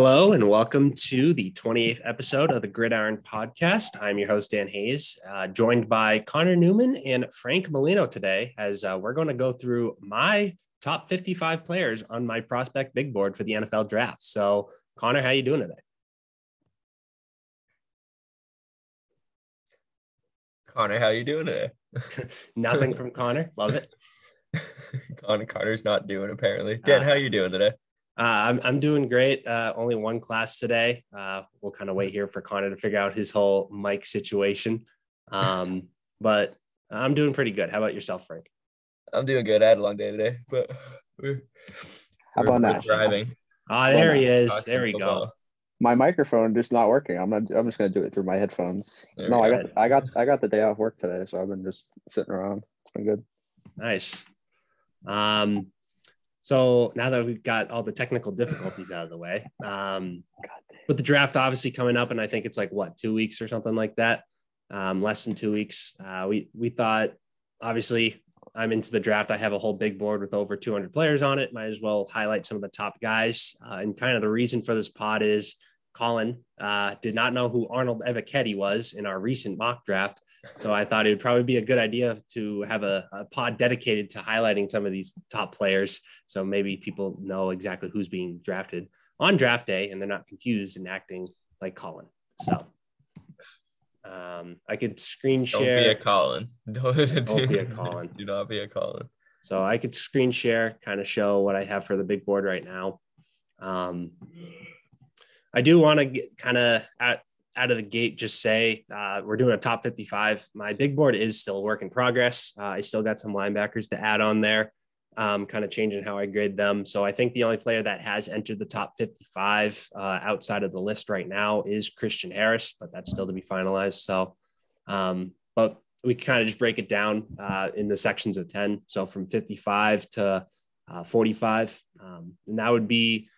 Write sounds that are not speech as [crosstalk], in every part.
Hello and welcome to the 28th episode of the Gridiron Podcast. I'm your host, Dan Hayes, uh, joined by Connor Newman and Frank Molino today, as uh, we're going to go through my top 55 players on my prospect big board for the NFL draft. So, Connor, how you doing today? Connor, how you doing today? [laughs] Nothing from Connor. Love it. [laughs] Connor Connor's not doing apparently. Dan, uh, how you doing today? Uh, I'm, I'm doing great. Uh, only one class today. Uh, we'll kind of wait here for Connor to figure out his whole mic situation. Um, [laughs] but I'm doing pretty good. How about yourself, Frank? I'm doing good. I had a long day today, but [laughs] we're, how about we're that? driving. Ah, there he is. There we go. My microphone just not working. I'm not. I'm just gonna do it through my headphones. There no, I got. I got. I got the day off work today, so I've been just sitting around. It's been good. Nice. Um, so now that we've got all the technical difficulties out of the way, um, with the draft obviously coming up, and I think it's like what two weeks or something like that, um, less than two weeks. Uh, we we thought obviously I'm into the draft. I have a whole big board with over 200 players on it. Might as well highlight some of the top guys. Uh, and kind of the reason for this pod is Colin uh, did not know who Arnold Ebiketie was in our recent mock draft. So I thought it would probably be a good idea to have a, a, pod dedicated to highlighting some of these top players. So maybe people know exactly who's being drafted on draft day and they're not confused and acting like Colin. So um, I could screen share. [laughs] Don't be a Colin. Don't, Don't be a Colin. Do not be a Colin. So I could screen share, kind of show what I have for the big board right now. Um, I do want to get kind of at out of the gate just say uh, we're doing a top 55. My big board is still a work in progress. Uh, I still got some linebackers to add on there, um, kind of changing how I grade them. So I think the only player that has entered the top 55 uh, outside of the list right now is Christian Harris, but that's still to be finalized. So, um, but we kind of just break it down uh, in the sections of 10. So from 55 to uh, 45, um, and that would be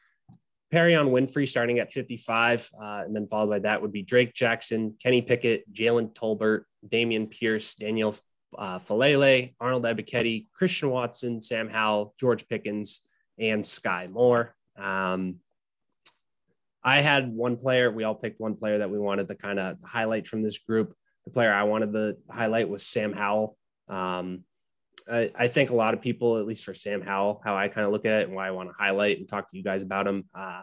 Perrion Winfrey starting at 55, uh, and then followed by that would be Drake Jackson, Kenny Pickett, Jalen Tolbert, Dameon Pierce, Daniel uh, Faalele, Arnold Ebiketie, Christian Watson, Sam Howell, George Pickens, and Skyy Moore. Um, I had one player. We all picked one player that we wanted to kind of highlight from this group. The player I wanted to highlight was Sam Howell. Um, I, I, think a lot of people, at least for Sam Howell, how I kind of look at it and why I want to highlight and talk to you guys about him. Uh,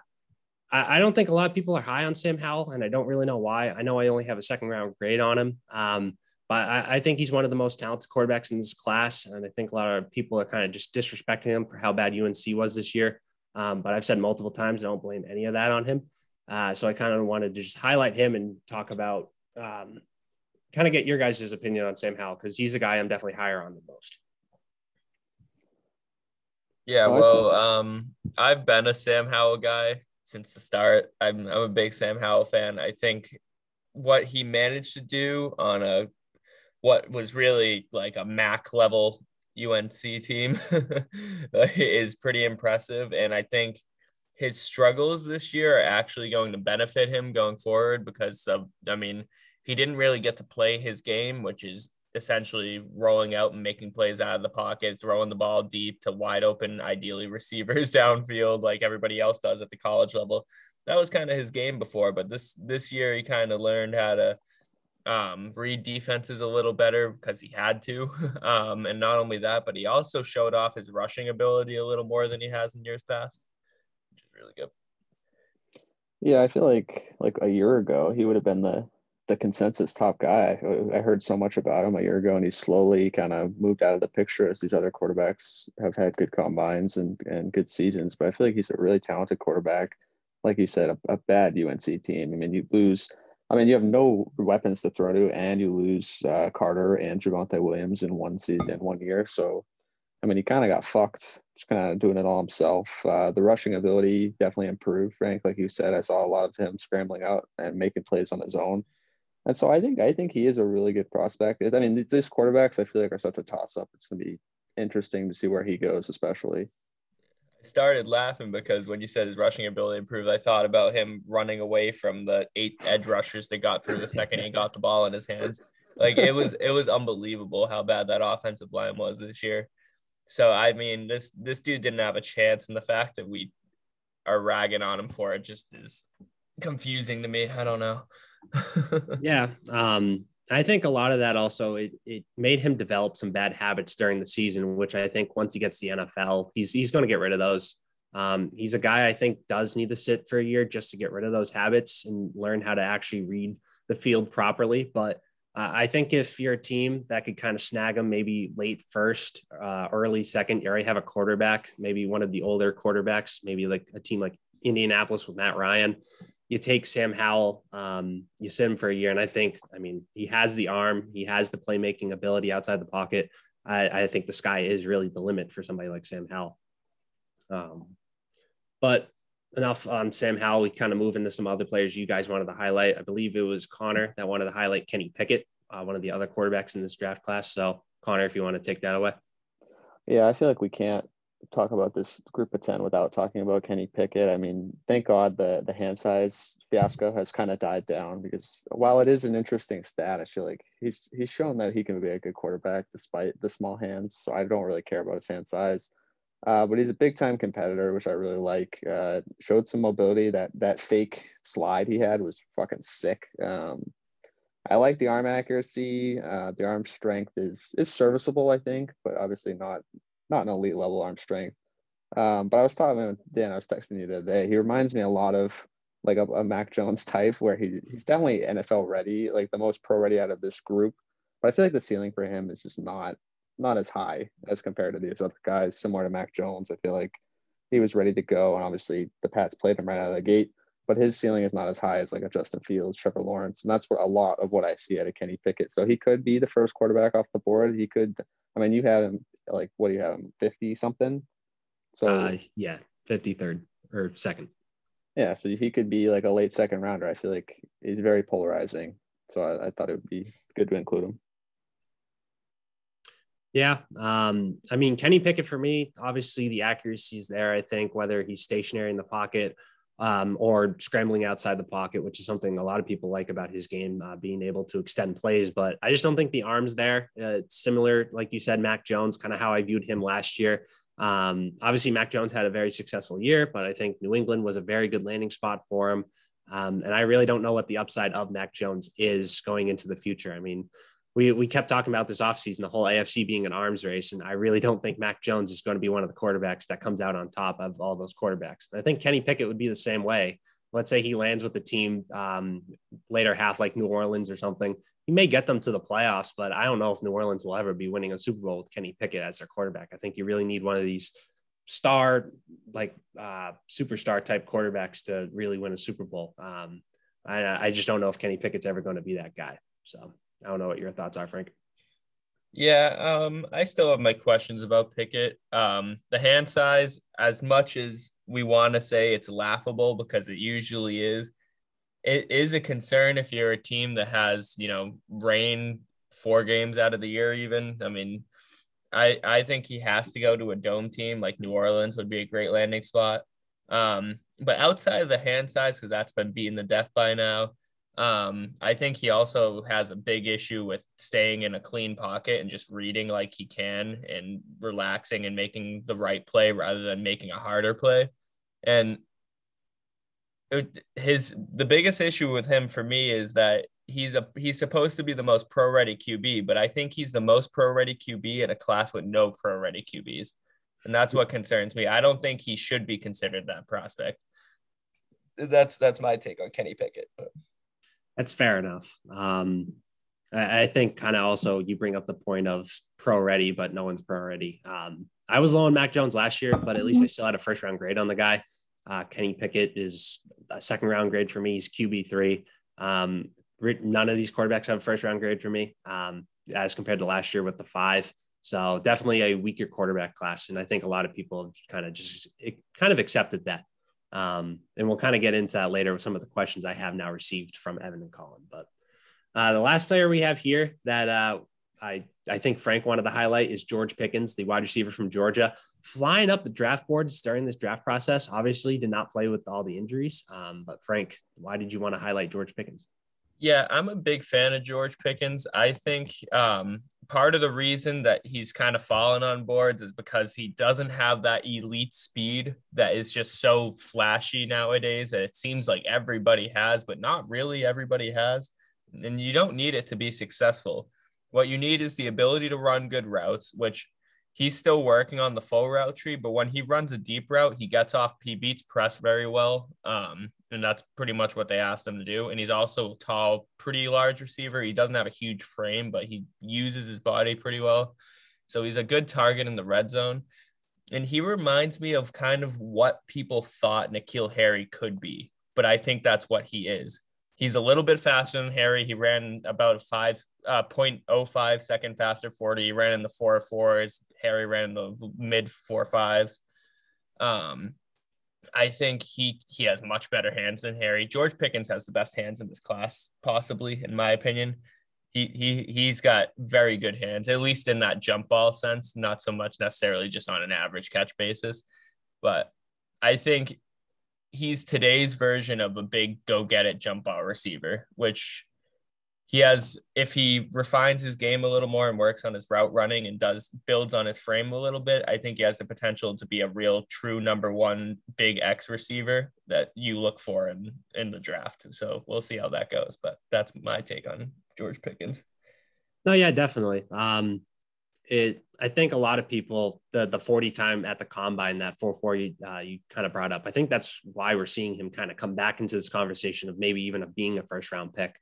I, I, don't think a lot of people are high on Sam Howell, and I don't really know why. I know I only have a second round grade on him, um, but I, I, think he's one of the most talented quarterbacks in this class, and I think a lot of people are kind of just disrespecting him for how bad UNC was this year. Um, but I've said multiple times, I don't blame any of that on him. Uh, so I kind of wanted to just highlight him and talk about, um, kind of get your guys' opinion on Sam Howell because he's a guy I'm definitely higher on the most. Yeah, well, um, I've been a Sam Howell guy since the start. I'm I'm a big Sam Howell fan. I think what he managed to do on a what was really like a MAC level UNC team [laughs] is pretty impressive, and I think his struggles this year are actually going to benefit him going forward because of I mean he didn't really get to play his game, which is essentially rolling out and making plays out of the pocket, throwing the ball deep to wide open, ideally receivers [laughs] downfield, like everybody else does at the college level. That was kind of his game before, but this this year he kind of learned how to um, read defenses a little better because he had to. [laughs] Um, and not only that, but he also showed off his rushing ability a little more than he has in years past, which is really good. Yeah, I feel like like a year ago he would have been the the consensus top guy. I heard so much about him a year ago, and he's slowly kind of moved out of the picture as these other quarterbacks have had good combines and, and good seasons. But I feel like he's a really talented quarterback. Like you said, a, a bad UNC team. I mean, you lose. I mean, you have no weapons to throw to, and you lose uh, Carter and Javonte Williams in one season, one year. So, I mean, he kind of got fucked, just kind of doing it all himself. Uh, the rushing ability definitely improved, Frank. Like you said, I saw a lot of him scrambling out and making plays on his own. And so I think I think he is a really good prospect. I mean, these quarterbacks I feel like are such a toss up. It's gonna be interesting to see where he goes, especially. I started laughing because when you said his rushing ability improved, I thought about him running away from the eight edge rushers that got through the second he got the ball in his hands. Like it was it was unbelievable how bad that offensive line was this year. So I mean, this this dude didn't have a chance, and the fact that we are ragging on him for it just is confusing to me. I don't know. [laughs] yeah. Um, I think a lot of that also it, it made him develop some bad habits during the season, which I think once he gets the NFL, he's he's going to get rid of those. Um, he's a guy I think does need to sit for a year just to get rid of those habits and learn how to actually read the field properly. But uh, I think if you're a team that could kind of snag him maybe late first, uh, early second, you already have a quarterback, maybe one of the older quarterbacks, maybe like a team like Indianapolis with Matt Ryan you take Sam Howell, um, you sit him for a year, and I think, I mean, he has the arm, he has the playmaking ability outside the pocket. I, I think the sky is really the limit for somebody like Sam Howell. Um, but enough on Sam Howell. We kind of move into some other players you guys wanted to highlight. I believe it was Connor that wanted to highlight Kenny Pickett, uh, one of the other quarterbacks in this draft class. So, Connor, if you want to take that away. Yeah, I feel like we can't talk about this group of 10 without talking about Kenny Pickett. I mean, thank God the the hand size fiasco has kind of died down because while it is an interesting stat, I feel like he's he's shown that he can be a good quarterback despite the small hands. So I don't really care about his hand size. Uh, but he's a big time competitor, which I really like. Uh, showed some mobility. That that fake slide he had was fucking sick. Um, I like the arm accuracy. Uh, the arm strength is is serviceable, I think, but obviously not not an elite level arm strength. Um, but I was talking with Dan, I was texting you the other day. He reminds me a lot of like a, a Mac Jones type where he he's definitely NFL ready, like the most pro ready out of this group. But I feel like the ceiling for him is just not not as high as compared to these other guys, similar to Mac Jones. I feel like he was ready to go, and obviously the Pats played him right out of the gate. But his ceiling is not as high as like a Justin Fields, Trevor Lawrence, and that's what a lot of what I see out of Kenny Pickett. So he could be the first quarterback off the board. He could. I mean, you have him like what do you have 50 something so uh, yeah 53rd or second. Yeah so he could be like a late second rounder. I feel like he's very polarizing so i, I thought it would be good to include him. Yeah um i mean kenny pickett for me? Obviously the accuracy is there i think whether he's stationary in the pocket um, or scrambling outside the pocket, which is something a lot of people like about his game, uh, being able to extend plays. But I just don't think the arm's there. Uh, it's similar, like you said, Mac Jones, kind of how I viewed him last year. Um, obviously, Mac Jones had a very successful year, but I think New England was a very good landing spot for him. Um, and I really don't know what the upside of Mac Jones is going into the future. I mean, we, we kept talking about this offseason, the whole AFC being an arms race. And I really don't think Mac Jones is going to be one of the quarterbacks that comes out on top of all those quarterbacks. I think Kenny Pickett would be the same way. Let's say he lands with the team um, later half, like New Orleans or something. He may get them to the playoffs, but I don't know if New Orleans will ever be winning a Super Bowl with Kenny Pickett as their quarterback. I think you really need one of these star, like uh, superstar type quarterbacks to really win a Super Bowl. Um, I, I just don't know if Kenny Pickett's ever going to be that guy. So I don't know what your thoughts are, Frank. Yeah, um, I still have my questions about Pickett. Um, the hand size, as much as we want to say it's laughable because it usually is, it is a concern if you're a team that has, you know, rain four games out of the year, even. I mean, I, I think he has to go to a dome team like New Orleans would be a great landing spot. Um, but outside of the hand size, because that's been beaten to death by now, um, I think he also has a big issue with staying in a clean pocket and just reading like he can and relaxing and making the right play rather than making a harder play. And his the biggest issue with him for me is that he's a he's supposed to be the most pro ready QB, but I think he's the most pro ready QB in a class with no pro ready QBs. And that's what concerns me. I don't think he should be considered that prospect. That's that's my take on Kenny Pickett. But. That's fair enough. Um, I, I think kind of also you bring up the point of pro ready, but no one's pro ready. Um, I was low on Mac Jones last year, but at least I still had a first round grade on the guy. Uh, Kenny Pickett is a second round grade for me. He's QB three. Um, none of these quarterbacks have a first round grade for me um, as compared to last year with the five. So definitely a weaker quarterback class, and I think a lot of people have kind of just it kind of accepted that. Um, and we'll kind of get into that later with some of the questions I have now received from Evan and Colin. But uh, the last player we have here that uh, I, I think Frank wanted to highlight is George Pickens, the wide receiver from Georgia, flying up the draft boards during this draft process. Obviously, did not play with all the injuries. Um, but Frank, why did you want to highlight George Pickens? Yeah, I'm a big fan of George Pickens. I think um, part of the reason that he's kind of fallen on boards is because he doesn't have that elite speed that is just so flashy nowadays that it seems like everybody has, but not really everybody has. And you don't need it to be successful. What you need is the ability to run good routes, which he's still working on the full route tree, but when he runs a deep route, he gets off, he beats press very well. Um, and that's pretty much what they asked him to do. And he's also tall, pretty large receiver. He doesn't have a huge frame, but he uses his body pretty well. So he's a good target in the red zone. And he reminds me of kind of what people thought N'Keal Harry could be, but I think that's what he is. He's a little bit faster than Harry. He ran about five uh, 0.05 second faster 40. He ran in the four fours. Harry ran in the mid four fives. Um, I think he he has much better hands than Harry. George Pickens has the best hands in this class, possibly, in my opinion. He he he's got very good hands, at least in that jump ball sense, not so much necessarily just on an average catch basis. But I think he's today's version of a big go get it jump ball receiver, which he has if he refines his game a little more and works on his route running and does builds on his frame a little bit, I think he has the potential to be a real true number one big X receiver that you look for in in the draft. So we'll see how that goes. But that's my take on George Pickens. No, yeah, definitely. Um, it I think a lot of people the the 40 time at the combine that 440 uh, you kind of brought up. I think that's why we're seeing him kind of come back into this conversation of maybe even of being a first round pick.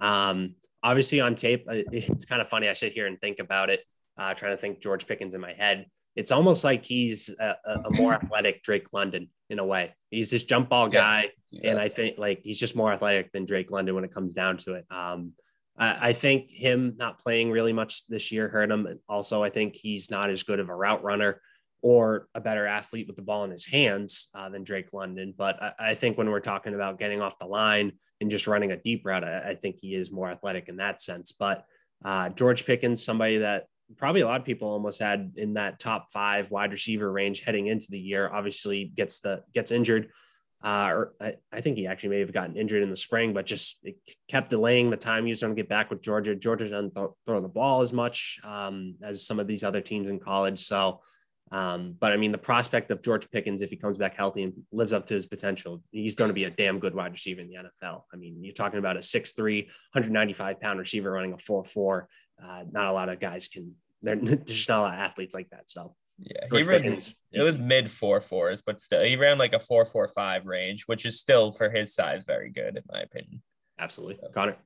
Um, obviously on tape, [laughs] it's kind of funny. I sit here and think about it, uh, trying to think George Pickens in my head. It's almost like he's a, a more [laughs] athletic Drake London in a way. He's this jump ball guy, yeah. Yeah. and I think like he's just more athletic than Drake London when it comes down to it. Um, I, think him not playing really much this year hurt him. Also, I think he's not as good of a route runner or a better athlete with the ball in his hands uh, than Drake London. But I, I, think when we're talking about getting off the line and just running a deep route, I, I think he is more athletic in that sense. But uh, George Pickens, somebody that probably a lot of people almost had in that top five wide receiver range heading into the year, obviously gets the gets injured. Uh, or I, I, think he actually may have gotten injured in the spring, but just it kept delaying the time he was going to get back with Georgia. Georgia doesn't th- throw the ball as much um, as some of these other teams in college. So, um, but I mean, the prospect of George Pickens, if he comes back healthy and lives up to his potential, he's going to be a damn good wide receiver in the NFL. I mean, you're talking about a 6'3, 195 pound receiver running a 4 4. Uh, not a lot of guys can, [laughs] there's just not a lot of athletes like that. So, yeah, he ran, it was mid four fours, but still, he ran like a four four five range, which is still for his size very good in my opinion. Absolutely, so. Connor.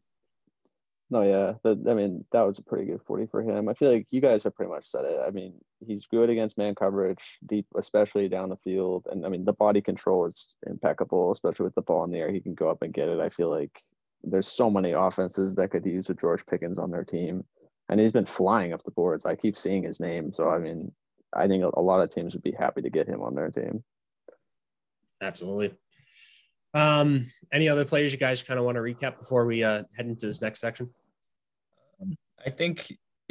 No, yeah, I mean that was a pretty good forty for him. I feel like you guys have pretty much said it. I mean, he's good against man coverage, deep, especially down the field, and I mean the body control is impeccable, especially with the ball in the air. He can go up and get it. I feel like there's so many offenses that could use a George Pickens on their team, and he's been flying up the boards. I keep seeing his name, so I mean, I think a lot of teams would be happy to get him on their team. Absolutely. Um, any other players you guys kind of want to recap before we uh, head into this next section? I think [laughs]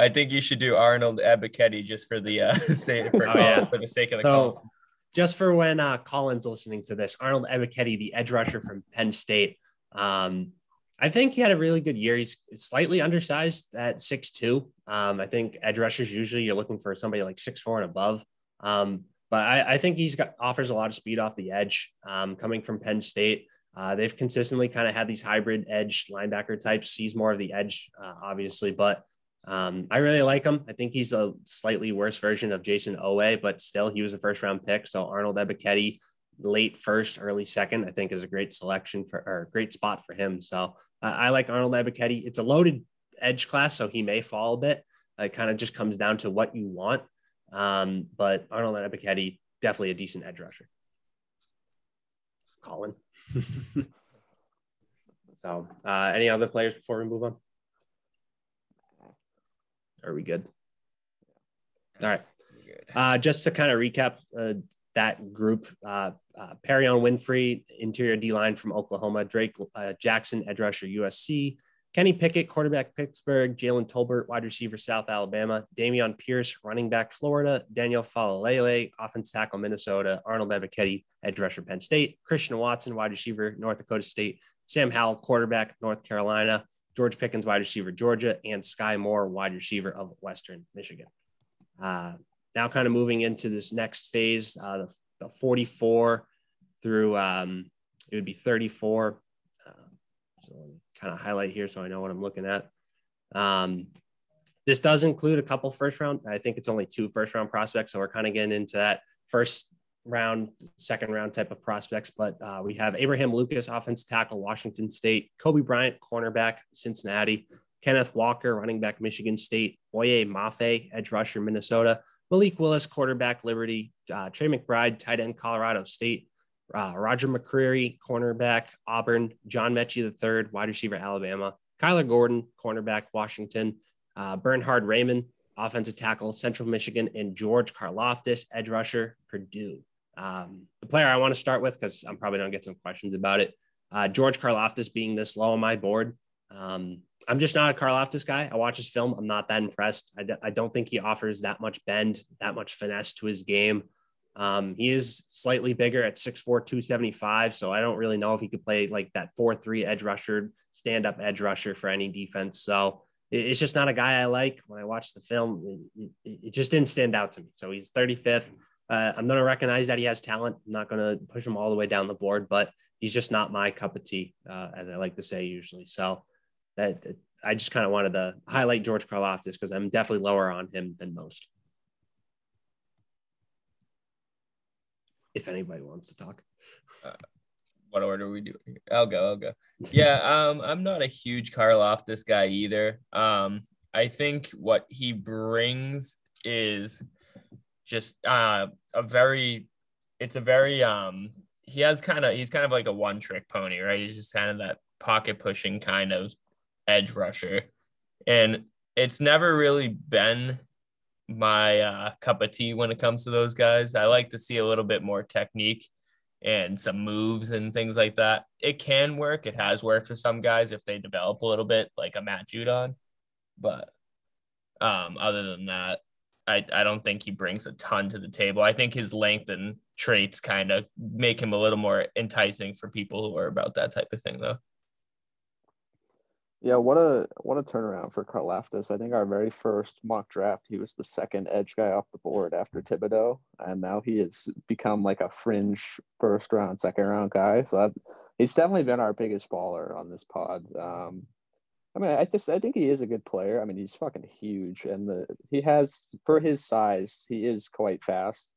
I think you should do Arnold Ebiketie just for the uh, [laughs] sake for, oh, yeah. for the sake of the so, call. Just for when uh, Colin's listening to this, Arnold Ebiketie, the edge rusher from Penn State. Um, I think he had a really good year. He's slightly undersized at six two. Um, I think edge rushers usually you're looking for somebody like six four and above. Um, but I, I, think he's got offers a lot of speed off the edge. Um, coming from Penn State, uh, they've consistently kind of had these hybrid edge linebacker types. He's more of the edge, uh, obviously, but um, I really like him. I think he's a slightly worse version of Jayson Oweh, but still, he was a first round pick. So Arnold Ebiketie, late first, early second, I think is a great selection for or great spot for him. So uh, I like Arnold Ebiketie. It's a loaded edge class, so he may fall a bit. It kind of just comes down to what you want. Um, but Arnold Ebiketie, definitely a decent edge rusher. Colin. [laughs] so, uh, any other players before we move on? Are we good? All right. Uh, just to kind of recap uh, that group, uh, uh, Perrion Winfrey, interior D line from Oklahoma, Drake uh, Jackson, edge rusher USC, Kenny Pickett, quarterback Pittsburgh, Jalen Tolbert, wide receiver South Alabama, Dameon Pierce, running back Florida, Daniel Faalele, offense tackle Minnesota, Arnold Ebiketie, edge rusher Penn State, Christian Watson, wide receiver North Dakota State, Sam Howell, quarterback North Carolina, George Pickens, wide receiver, Georgia, and Skyy Moore, wide receiver of Western Michigan. Uh, now, kind of moving into this next phase, uh, the, the 44 through um, it would be 34. Uh, so kind of highlight here so I know what I'm looking at. Um, this does include a couple first round. I think it's only two first round prospects. So we're kind of getting into that first round, second round type of prospects. But uh, we have Abraham Lucas, offense tackle, Washington State, Coby Bryant, cornerback, Cincinnati, Kenneth Walker, running back, Michigan State, Boye Mafe, edge rusher, Minnesota, Malik Willis, quarterback, Liberty, uh, Trey McBride, tight end, Colorado State, uh, Roger McCreary, cornerback, Auburn, John Metchie III, wide receiver, Alabama, Kyler Gordon, cornerback, Washington, uh, Bernhard Raimann, offensive tackle, Central Michigan, and George Karlaftis, edge rusher, Purdue. Um, the player I want to start with, because I'm probably going to get some questions about it, uh, George Karlaftis being this low on my board. Um, I'm just not a Karlaftis guy. I watch his film. I'm not that impressed. I d- I don't think he offers that much bend, that much finesse to his game. Um, he is slightly bigger at 6'4, 275. So I don't really know if he could play like that 4 3 edge rusher, stand up edge rusher for any defense. So it's just not a guy I like. When I watched the film, it, it just didn't stand out to me. So he's 35th. Uh, I'm going to recognize that he has talent. I'm not going to push him all the way down the board, but he's just not my cup of tea, uh, as I like to say usually. So that I just kind of wanted to highlight George Karlaftis because I'm definitely lower on him than most. If anybody wants to talk. Uh, what order are we doing? I'll go. I'll go. Yeah. [laughs] Um, I'm not a huge Karlaftis guy either. Um, I think what he brings is just uh, a very. It's a very um. He has kind of he's kind of like a one trick pony, right? He's just kind of that pocket pushing kind of edge rusher, and it's never really been my uh, cup of tea when it comes to those guys. I like to see a little bit more technique and some moves and things like that. It can work. It has worked for some guys if they develop a little bit, like a Matt Judon. But um, other than that, I, I don't think he brings a ton to the table. I think his length and traits kind of make him a little more enticing for people who are about that type of thing, though. Yeah, what a what a turnaround for Karlaftis. I think our very first mock draft, he was the second edge guy off the board after Thibodeaux, and now he has become like a fringe first round, second round guy. So that, he's definitely been our biggest baller on this pod. Um, I mean, I just I think he is a good player. I mean, he's fucking huge, and the he has for his size, he is quite fast.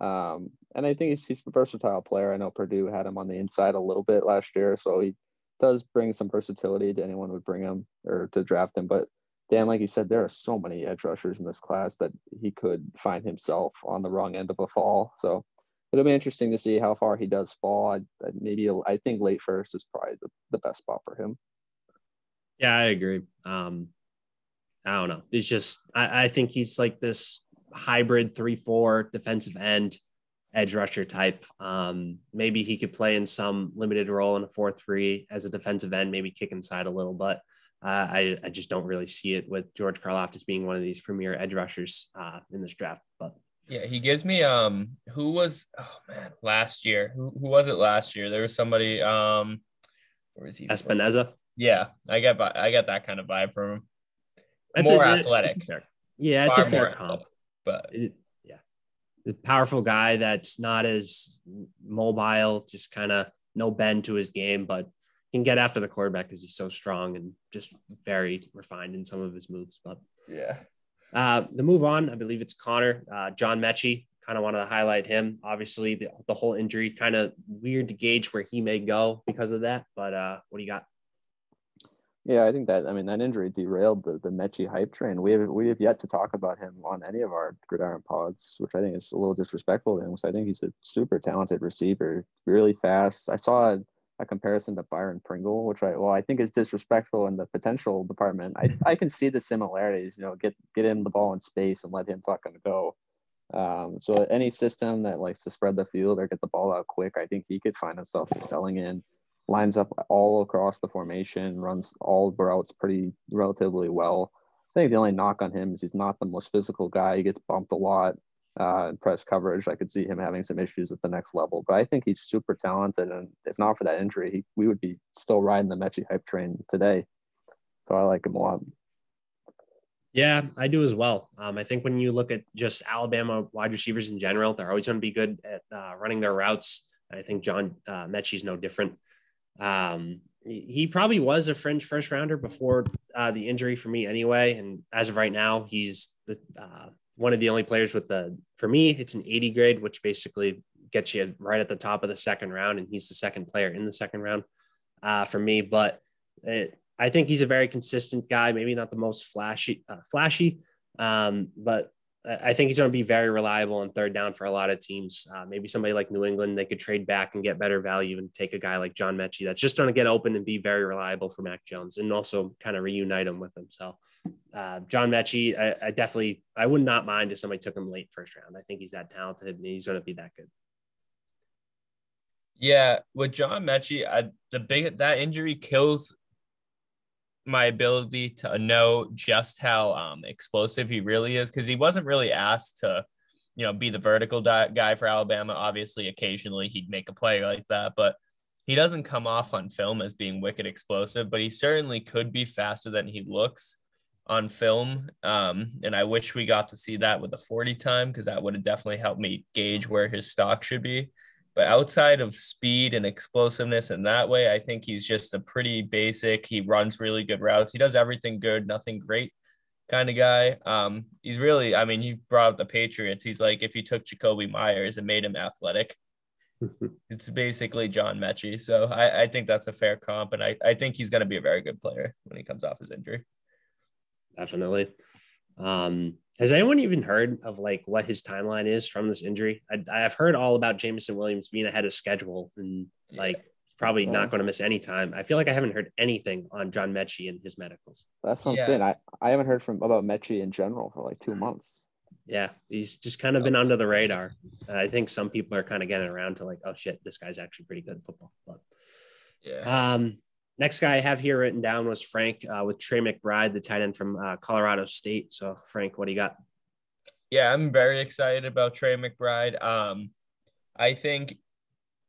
Um, and I think he's he's a versatile player. I know Purdue had him on the inside a little bit last year, so he does bring some versatility to anyone would bring him or to draft him. But Dan, like you said, there are so many edge rushers in this class that he could find himself on the wrong end of a fall. So it'll be interesting to see how far he does fall. I, maybe I think late first is probably the, the best spot for him. Yeah, I agree. Um, I don't know. He's just I, I think he's like this hybrid three four defensive end edge rusher type. Um, maybe he could play in some limited role in a 4 3 as a defensive end, maybe kick inside a little, but uh, I, I just don't really see it with George Karlaftis being one of these premier edge rushers uh, in this draft. But yeah, he gives me um who was oh man last year who, who was it last year? There was somebody um where is he? Epenesa. Yeah, I got I get that kind of vibe from him. That's more a, athletic. It's yeah, it's Far a fair comp, but it, the powerful guy that's not as mobile, just kind of no bend to his game, but can get after the quarterback because he's so strong and just very refined in some of his moves. But yeah, uh, the move on, I believe it's Connor, uh, John Metchie. Kind of wanted to highlight him. Obviously, the, the whole injury kind of weird to gauge where he may go because of that. But uh, what do you got? Yeah, I think that I mean that injury derailed the the Metchie hype train. We have we have yet to talk about him on any of our gridiron pods, which I think is a little disrespectful to him. So I think he's a super talented receiver, really fast. I saw a, a comparison to Byron Pringle, which I well I think is disrespectful in the potential department. I I can see the similarities. You know, get get him the ball in space and let him fucking go. Um, so any system that likes to spread the field or get the ball out quick, I think he could find himself excelling in lines up all across the formation, runs all routes pretty relatively well. I think the only knock on him is he's not the most physical guy. He gets bumped a lot uh, in press coverage. I could see him having some issues at the next level, but I think he's super talented. And if not for that injury, he, we would be still riding the Metchie hype train today. So I like him a lot. Yeah, I do as well. Um, I think when you look at just Alabama wide receivers in general, they're always going to be good at uh, running their routes. I think John uh, Metchie's no different. Um, he probably was a fringe first rounder before uh, the injury for me anyway. And as of right now, he's the, uh, one of the only players with the, for me, it's an 80 grade, which basically gets you right at the top of the second round. And he's the second player in the second round uh, for me. But it, I think he's a very consistent guy, maybe not the most flashy, uh, flashy, um, but I think he's going to be very reliable on third down for a lot of teams. Uh, maybe somebody like New England, they could trade back and get better value and take a guy like John Metchie that's just going to get open and be very reliable for Mac Jones and also kind of reunite him with him. So, uh, John Metchie, I, I, definitely, I would not mind if somebody took him late first round. I think he's that talented and he's going to be that good. Yeah, with John Metchie, I, the big that injury kills my ability to know just how um, explosive he really is because he wasn't really asked to, you know, be the vertical guy for Alabama. Obviously, occasionally he'd make a play like that, but he doesn't come off on film as being wicked explosive. But he certainly could be faster than he looks on film. Um, and I wish we got to see that with a 40 time because that would have definitely helped me gauge where his stock should be. But outside of speed and explosiveness in that way, I think he's just a pretty basic. He runs really good routes. He does everything good, nothing great kind of guy. Um, he's really, I mean, he brought up the Patriots. He's like if you took Jakobi Meyers and made him athletic. [laughs] it's basically John Metchie. So I, I think that's a fair comp. And I, I think he's going to be a very good player when he comes off his injury. Definitely. Um, has anyone even heard of like what his timeline is from this injury? I, have heard all about Jameson Williams being ahead of schedule and like probably yeah. not going to miss any time. I feel like I haven't heard anything on John Metchie and his medicals. That's what I'm saying. I, I haven't heard from about Metchie in general for like two months. Yeah, he's just kind of been under the radar. Uh, I think some people are kind of getting around to like, oh shit, this guy's actually pretty good at football. But yeah. Um, Next guy I have here written down was Frank uh, with Trey McBride, the tight end from uh, Colorado State. So, Frank, what do you got? Yeah, I'm very excited about Trey McBride. Um, I think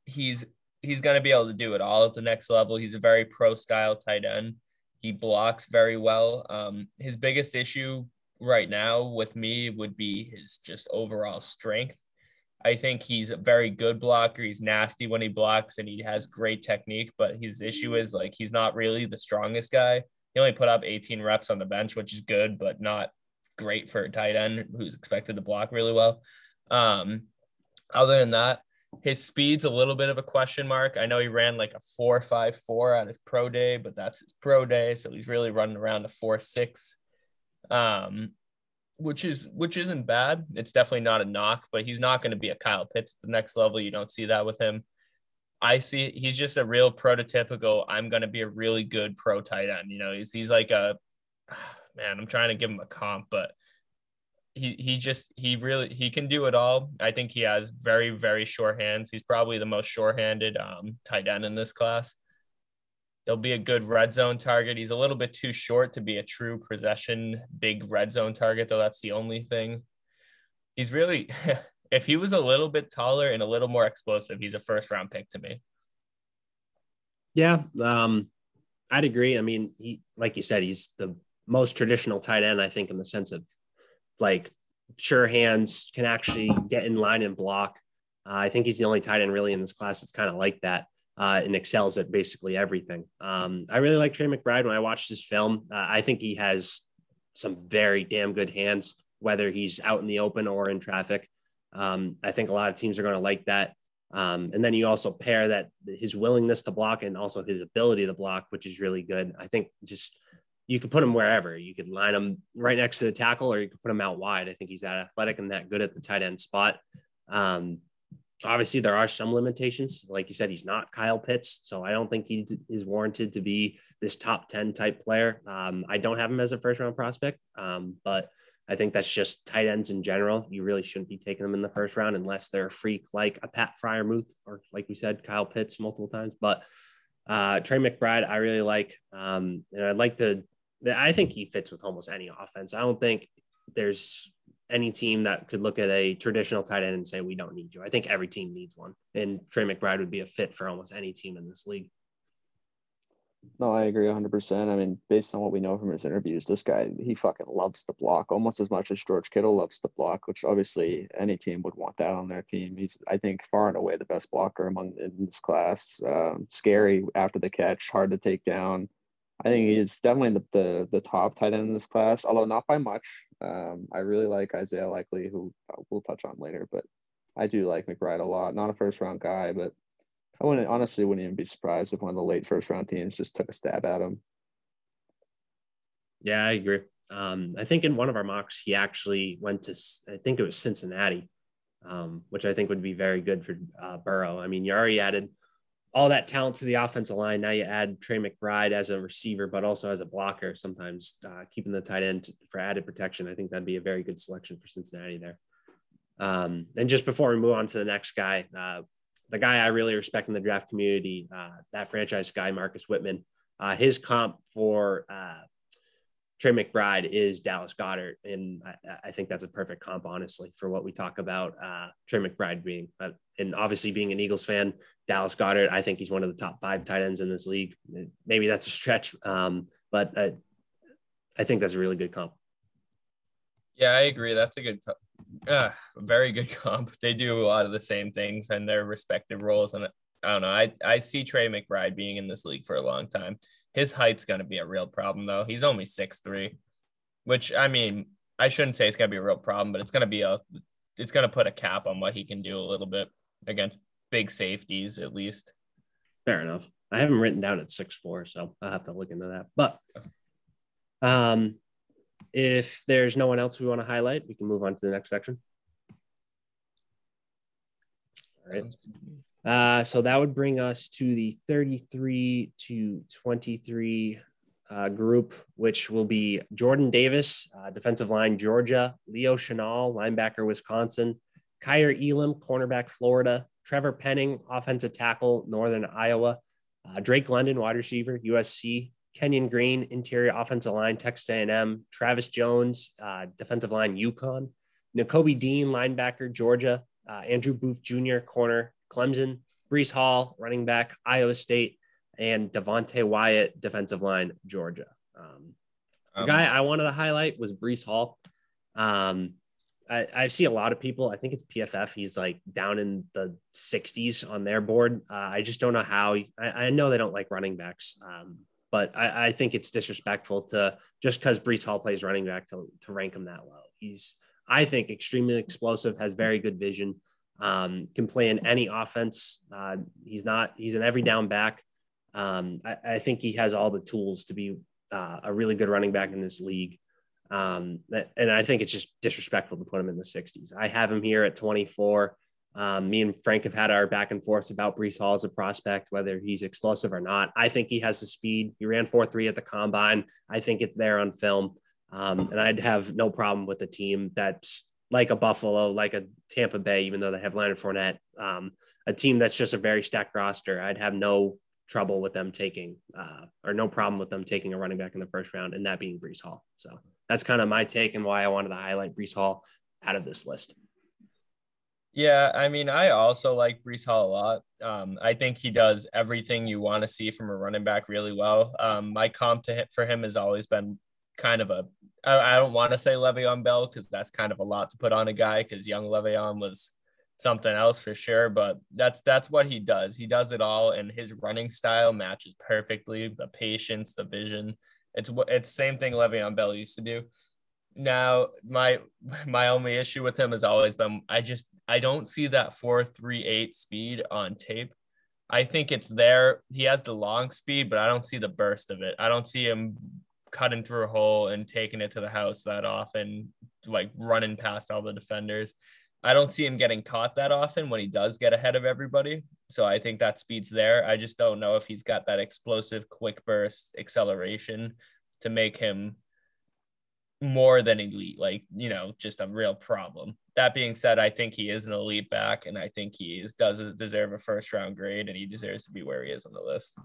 he's he's going to be able to do it all at the next level. He's a very pro style tight end. He blocks very well. Um, his biggest issue right now with me would be his just overall strength. I think he's a very good blocker. He's nasty when he blocks and he has great technique, but his issue is like he's not really the strongest guy. He only put up 18 reps on the bench, which is good, but not great for a tight end who's expected to block really well. Um, other than that, his speed's a little bit of a question mark. I know he ran like a four five four at his pro day, but that's his pro day, so he's really running around a four six. Um, which is which isn't bad. It's definitely not a knock, but he's not going to be a Kyle Pitts at the next level. You don't see that with him. I see he's just a real prototypical. I'm going to be a really good pro tight end. You know, he's he's like a [sighs] man. I'm trying to give him a comp, but he he just he really he can do it all. I think he has very very sure hands. He's probably the most sure-handed um, tight end in this class. He'll be a good red zone target. He's a little bit too short to be a true possession big red zone target, though. That's the only thing. He's really, [laughs] if he was a little bit taller and a little more explosive, he's a first round pick to me. Yeah, um, I'd agree. I mean, he, like you said, he's the most traditional tight end, I think, in the sense of like sure hands can actually get in line and block. Uh, I think he's the only tight end really in this class that's kind of like that uh, and excels at basically everything. Um, I really like Trey McBride. When I watched his film, uh, I think he has some very damn good hands, whether he's out in the open or in traffic. Um, I think a lot of teams are going to like that. Um, and then you also pair that his willingness to block and also his ability to block, which is really good. I think just you could put him wherever. You could line him right next to the tackle, or you could put him out wide. I think he's that athletic and that good at the tight end spot. Um, obviously there are some limitations. Like you said, he's not Kyle Pitts, so I don't think he is warranted to be this top 10 type player. Um, I don't have him as a first round prospect, um, but I think that's just tight ends in general. You really shouldn't be taking them in the first round unless they're a freak like a Pat Freiermuth or like we said, Kyle Pitts multiple times. But uh, Trey McBride, I really like, um, and I'd like to. I think he fits with almost any offense. I don't think there's any team that could look at a traditional tight end and say, we don't need you. I think every team needs one. And Trey McBride would be a fit for almost any team in this league. No, I agree 100%. I mean, based on what we know from his interviews, this guy, he fucking loves the block almost as much as George Kittle loves the block, which obviously any team would want that on their team. He's, I think, far and away the best blocker among in this class. Um, scary after the catch, hard to take down. I think he's definitely the, the, the top tight end in this class, although not by much. Um, I really like Isaiah Likely, who we'll touch on later, but I do like McBride a lot. Not a first round guy, but I wouldn't honestly wouldn't even be surprised if one of the late first round teams just took a stab at him. Yeah, I agree. Um, I think in one of our mocks, he actually went to, I think it was Cincinnati, um, which I think would be very good for uh, Burrow. I mean, you already added all that talent to the offensive line. Now you add Trey McBride as a receiver, but also as a blocker, sometimes uh, keeping the tight end for added protection. I think that'd be a very good selection for Cincinnati there. Um, and just before we move on to the next guy, uh, the guy I really respect in the draft community, uh, that franchise guy, Marcus Whitman, uh, his comp for uh, Trey McBride is Dallas Goedert. And I, I, think that's a perfect comp, honestly, for what we talk about uh, Trey McBride being. But, and obviously, being an Eagles fan, Dallas Goedert, I think he's one of the top five tight ends in this league. Maybe that's a stretch, um, but uh, I think that's a really good comp. Yeah, I agree. That's a good, uh, very good [laughs] comp. They do a lot of the same things in their respective roles. And I don't know. I, I see Trey McBride being in this league for a long time. His height's going to be a real problem, though. He's only six three, which I mean, I shouldn't say it's going to be a real problem, but it's going to be a, it's going to put a cap on what he can do a little bit against big safeties, at least. Fair enough. I haven't written down at six four, so I'll have to look into that. But um, if there's no one else we want to highlight, we can move on to the next section. All right. Uh, so that would bring us to the 33 to 23 uh, group, which will be Jordan Davis, uh, defensive line, Georgia, Leo Chenal, linebacker, Wisconsin, Kaiir Elam, cornerback, Florida, Trevor Penning, offensive tackle, Northern Iowa, uh, Drake London, wide receiver, USC, Kenyon Green, interior offensive line, Texas A&M, Travis Jones, uh, defensive line, UConn, Nakobe Dean, linebacker, Georgia, uh, Andrew Booth Jr., corner, Clemson, Breece Hall, running back, Iowa State, and Devonte Wyatt, defensive line, Georgia. Um, the um, guy I wanted to highlight was Breece Hall. Um, I, I, see a lot of people. I think it's PFF. He's like down in the 60s on their board. Uh, I just don't know how. I, I, know they don't like running backs, um, but I, I, think it's disrespectful to just because Breece Hall plays running back to, to rank him that low. He's, I think, extremely explosive, has very good vision um, can play in any offense. Uh, he's not, he's an every down back. Um, I, I, think he has all the tools to be uh, a really good running back in this league. Um, and I think it's just disrespectful to put him in the 60s. I have him here at 24. Um, me and Frank have had our back and forth about Breece Hall as a prospect, whether he's explosive or not. I think he has the speed. He ran 4 3 at the combine. I think it's there on film. Um, and I'd have no problem with a team that's like a Buffalo, like a Tampa Bay, even though they have Leonard Fournette, um, a team that's just a very stacked roster, I'd have no trouble with them taking uh, or no problem with them taking a running back in the first round, and that being Breece Hall. So that's kind of my take and why I wanted to highlight Breece Hall out of this list. Yeah, I mean, I also like Breece Hall a lot. Um, I think he does everything you want to see from a running back really well. Um, my comp to hit for him has always been kind of a I, I don't want to say Le'Veon Bell because that's kind of a lot to put on a guy because young Le'Veon was something else for sure. But that's that's what he does. He does it all, and his running style matches perfectly. The patience, the vision. It's what it's same thing Le'Veon Bell used to do. Now my [laughs] my only issue with him has always been I just I don't see that four three eight speed on tape. I think it's there. He has the long speed, but I don't see the burst of it. I don't see him cutting through a hole and taking it to the house that often, like running past all the defenders. I don't see him getting caught that often when he does get ahead of everybody. So I think that speed's there. I just don't know if he's got that explosive, quick burst acceleration to make him more than elite, like, you know, just a real problem. That being said, I think he is an elite back, and I think he is, does deserve a first round grade, and he deserves to be where he is on the list.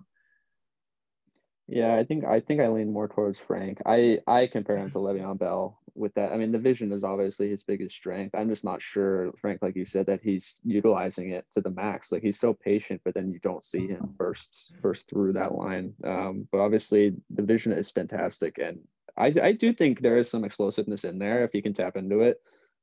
Yeah, I think I think I lean more towards Frank. I I compare him to Le'Veon Bell with that. I mean, the vision is obviously his biggest strength. I'm just not sure, Frank, like you said, that he's utilizing it to the max. Like he's so patient, but then you don't see him burst burst through that line. Um, but obviously, the vision is fantastic, and I I do think there is some explosiveness in there if you can tap into it.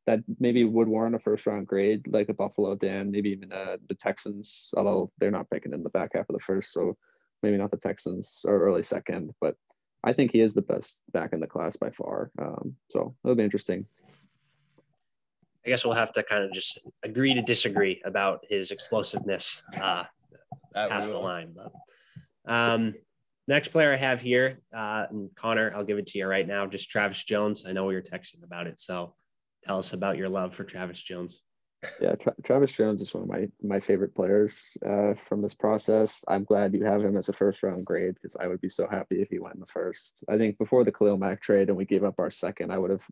That maybe would warrant a first round grade, like a Buffalo Dan, maybe even uh, the Texans, although they're not picking in the back half of the first, so maybe not the Texans or early second, but I think he is the best back in the class by far. Um, so it'll be interesting. I guess we'll have to kind of just agree to disagree about his explosiveness uh, past the line. But um, next player I have here, uh, and Connor, I'll give it to you right now. Just Travis Jones. I know we were texting about it, so tell us about your love for Travis Jones. Yeah, Tra- Travis Jones is one of my my favorite players uh, from this process. I'm glad you have him as a first round grade because I would be so happy if he went in the first. I think before the Khalil Mack trade and we gave up our second, I would have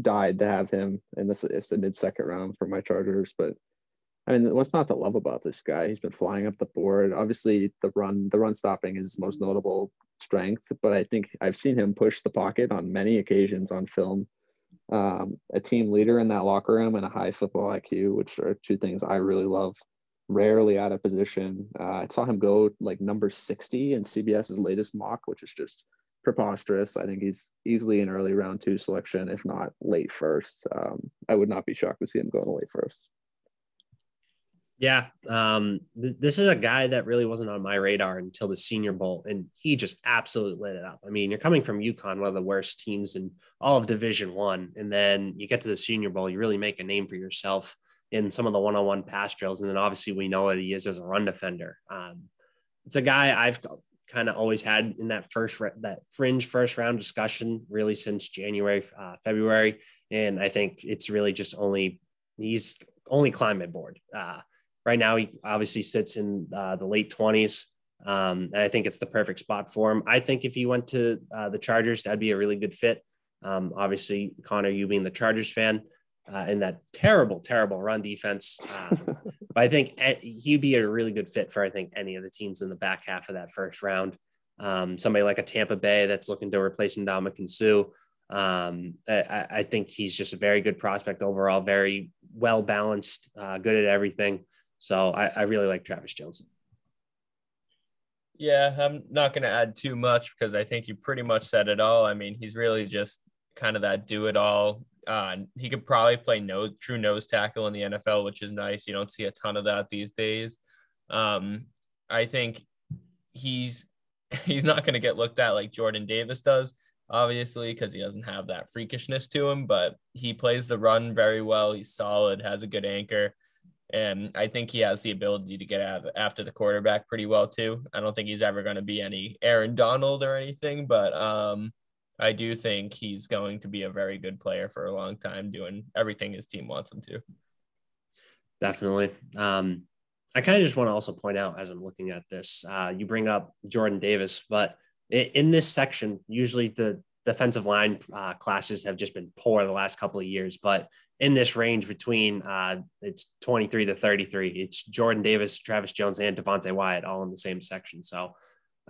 died to have him in this. It's the mid second round for my Chargers, but I mean, what's not to love about this guy? He's been flying up the board. Obviously, the run the run stopping is his most notable strength, but I think I've seen him push the pocket on many occasions on film um, a team leader in that locker room and a high football IQ, which are two things I really love. Rarely out of position. Uh, I saw him go like number 60 in CBS's latest mock, which is just preposterous. I think he's easily an early round two selection, if not late first. Um, I would not be shocked to see him go in the late first. Yeah, um, th- this is a guy that really wasn't on my radar until the Senior Bowl, and he just absolutely lit it up. I mean, you're coming from UConn, one of the worst teams in all of Division One, and then you get to the Senior Bowl, you really make a name for yourself in some of the one-on-one pass drills, and then obviously we know what he is as a run defender. Um, it's a guy I've kind of always had in that first that fringe first round discussion, really since January, uh, February, and I think it's really just only he's only climbing board. Uh, Right now, he obviously sits in uh, the late 20s. Um, and I think it's the perfect spot for him. I think if he went to uh, the Chargers, that'd be a really good fit. Um, obviously, Connor, you being the Chargers fan, uh, in that terrible, terrible run defense. Um, [laughs] but I think he'd be a really good fit for, I think, any of the teams in the back half of that first round. Um, somebody like a Tampa Bay that's looking to replace Ndamukong Suh. Um, I, I, think he's just a very good prospect overall, very well balanced, uh, good at everything. So I, I really like Travis Jones. Yeah, I'm not going to add too much because I think you pretty much said it all. I mean, he's really just kind of that do it all. Uh, he could probably play no true nose tackle in the NFL, which is nice. You don't see a ton of that these days. Um, I think he's [laughs] he's not going to get looked at like Jordan Davis does, obviously, because he doesn't have that freakishness to him. But he plays the run very well. He's solid, has a good anchor. And I think he has the ability to get out after the quarterback pretty well too. I don't think he's ever going to be any Aaron Donald or anything, but um, I do think he's going to be a very good player for a long time, doing everything his team wants him to. Definitely. Um, I kind of just want to also point out as I'm looking at this, uh, you bring up Jordan Davis, but in this section, usually the defensive line uh, classes have just been poor the last couple of years, but in this range between uh, it's 23 to 33. It's Jordan Davis, Travis Jones, and Devonte Wyatt all in the same section. So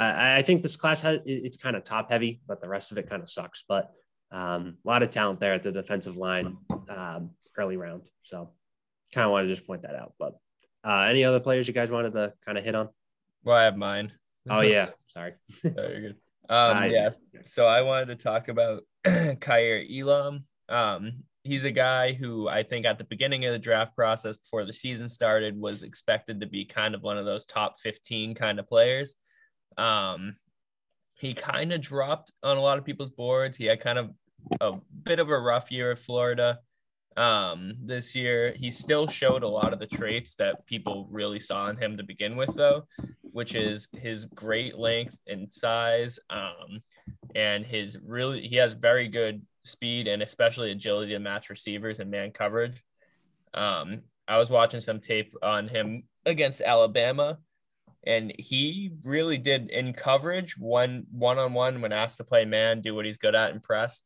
uh, I think this class has it's kind of top heavy, but the rest of it kind of sucks. But um, a lot of talent there at the defensive line um, early round. So kind of want to just point that out. But uh, any other players you guys wanted to kind of hit on? Well, I have mine. Oh yeah, [laughs] sorry. Very good. Um, yeah. So I wanted to talk about [clears throat] Kaiir Elam. Um, he's a guy who I think at the beginning of the draft process before the season started was expected to be kind of one of those top 15 kind of players. Um, he kind of dropped on a lot of people's boards. He had kind of a bit of a rough year at Florida um, this year. He still showed a lot of the traits that people really saw in him to begin with, though, which is his great length and size. Um, and his really, he has very good speed and especially agility to match receivers and man coverage. Um, I was watching some tape on him against Alabama, and he really did in coverage one one on one when asked to play man, do what he's good at and press.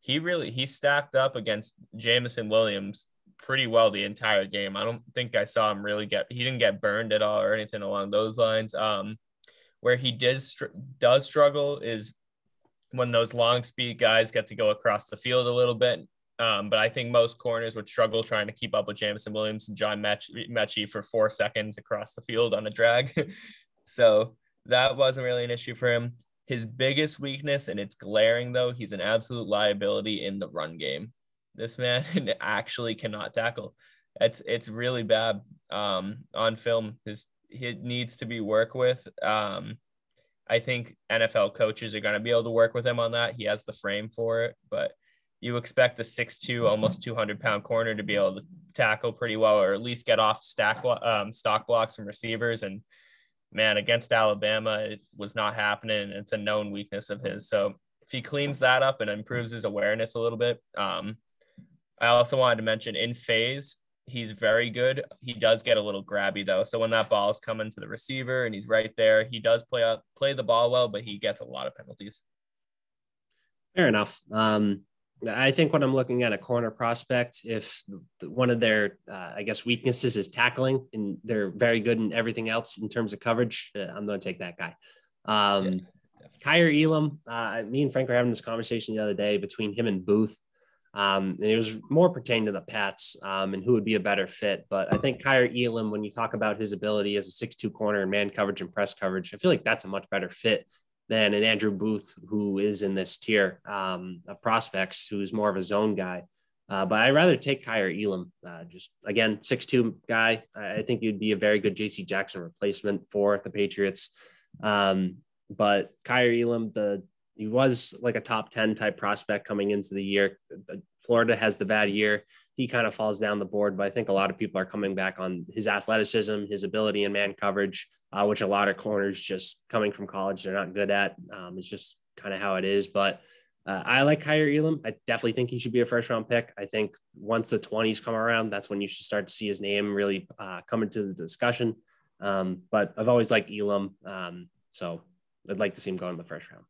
He really he stacked up against Jameson Williams pretty well the entire game. I don't think I saw him really get he didn't get burned at all or anything along those lines. Um, where he str- does struggle is when those long speed guys get to go across the field a little bit. Um, but I think most corners would struggle trying to keep up with Jameson Williams and John Metchie for four seconds across the field on a drag. [laughs] so that wasn't really an issue for him. His biggest weakness, and it's glaring though, he's an absolute liability in the run game. This man [laughs] actually cannot tackle. It's it's really bad um, on film. His it needs to be worked with. Um, I think NFL coaches are going to be able to work with him on that. He has the frame for it, but you expect a 6'2, almost 200 pound corner to be able to tackle pretty well, or at least get off stack um, stock blocks from receivers. And man, against Alabama, it was not happening. It's a known weakness of his. So if he cleans that up and improves his awareness a little bit, um, I also wanted to mention in phase, he's very good. He does get a little grabby though. So when that ball is coming to the receiver and he's right there, he does play up play the ball well, but he gets a lot of penalties. Fair enough. Um, I think when I'm looking at a corner prospect, if one of their, uh, I guess, weaknesses is tackling, and they're very good in everything else in terms of coverage, uh, I'm going to take that guy. Um, yeah, Kaiir Elam, uh, me and Frank were having this conversation the other day between him and Booth. Um, and it was more pertaining to the Pats um, and who would be a better fit. But I think Kaiir Elam, when you talk about his ability as a six-two corner and man coverage and press coverage, I feel like that's a much better fit than an Andrew Booth, who is in this tier um, of prospects, who's more of a zone guy. Uh, but I'd rather take Kaiir Elam. Uh, just again, six-two guy. I think he'd be a very good JC Jackson replacement for the Patriots. Um, but Kaiir Elam, the he was like a top 10 type prospect coming into the year. Florida has the bad year. He kind of falls down the board, but I think a lot of people are coming back on his athleticism, his ability in man coverage, uh, which a lot of corners just coming from college, they're not good at. Um, it's just kind of how it is. But uh, I like Kaiir Elam. I definitely think he should be a first round pick. I think once the 20s come around, that's when you should start to see his name really uh, come into the discussion. Um, but I've always liked Elam. Um, so I'd like to see him go in the first round.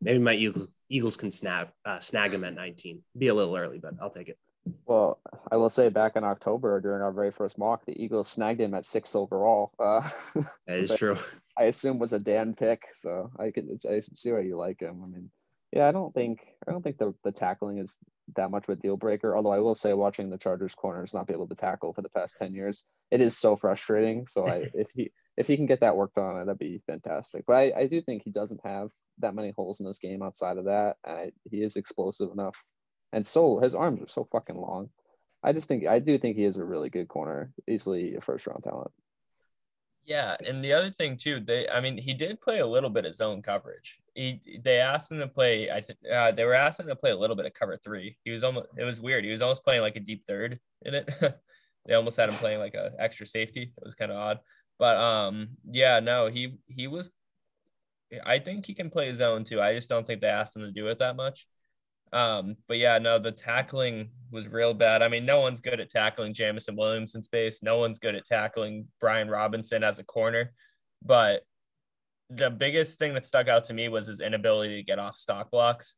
Maybe my Eagles, Eagles can snag uh, snag him at 19. Be a little early, but I'll take it. Well, I will say back in October during our very first mock, the Eagles snagged him at six overall. Uh, [laughs] that is true. I assume was a Dan pick, so I can I see why you like him. I mean, yeah, I don't think I don't think the, the tackling is that much of a deal breaker. Although I will say, watching the Chargers corners not be able to tackle for the past ten years, it is so frustrating. So I, [laughs] if he if he can get that worked on, that'd be fantastic. But I, I do think he doesn't have that many holes in this game outside of that. And he is explosive enough, and so his arms are so fucking long. I just think I do think he is a really good corner, easily a first round talent. Yeah, and the other thing too, they I mean, he did play a little bit of zone coverage. He they asked him to play. I th- uh, they were asking to play a little bit of cover three. He was almost. It was weird. He was almost playing like a deep third in it. [laughs] they almost had him playing like a extra safety. It was kind of odd. But um, yeah, no, he he was. I think he can play zone too. I just don't think they asked him to do it that much. Um, but yeah, no, the tackling was real bad. I mean, no one's good at tackling Jameson Williams in space. No one's good at tackling Brian Robinson as a corner. But the biggest thing that stuck out to me was his inability to get off stock blocks.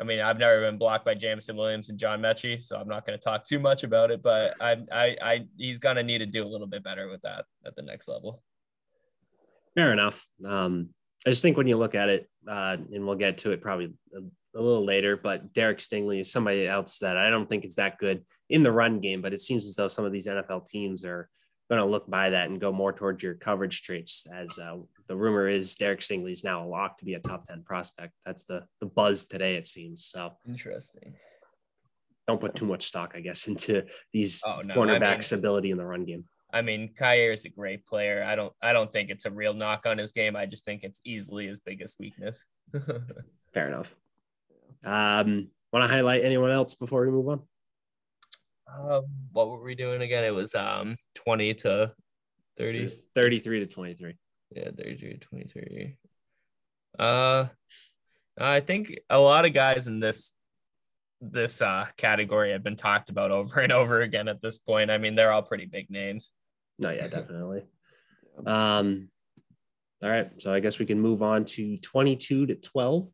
I mean, I've never been blocked by Jameson Williams and John Metchie, so I'm not going to talk too much about it. But I, I, I, he's going to need to do a little bit better with that at the next level. Fair enough. Um, I just think when you look at it, uh, and we'll get to it probably a, a, little later, but Derek Stingley is somebody else that I don't think is that good in the run game, but it seems as though some of these NFL teams are going to look by that and go more towards your coverage traits. As uh, the rumor is, Derek Stingley is now a lock to be a top ten prospect. That's the the buzz today. It seems so. Interesting. Don't put too much stock, I guess, [laughs] into these oh, no, cornerbacks' I mean, ability in the run game. I mean, Kaiir is a great player. I don't I don't think it's a real knock on his game. I just think it's easily his biggest weakness. [laughs] Fair enough. Um, want to highlight anyone else before we move on? Um, what were we doing again? It was um 20 to 30. 33 to 23. Yeah, 33 to 23. Uh I think a lot of guys in this this uh category have been talked about over and over again at this point. I mean, they're all pretty big names. No, yeah, [laughs] definitely. um, all right, so I guess we can move on to 22 to 12,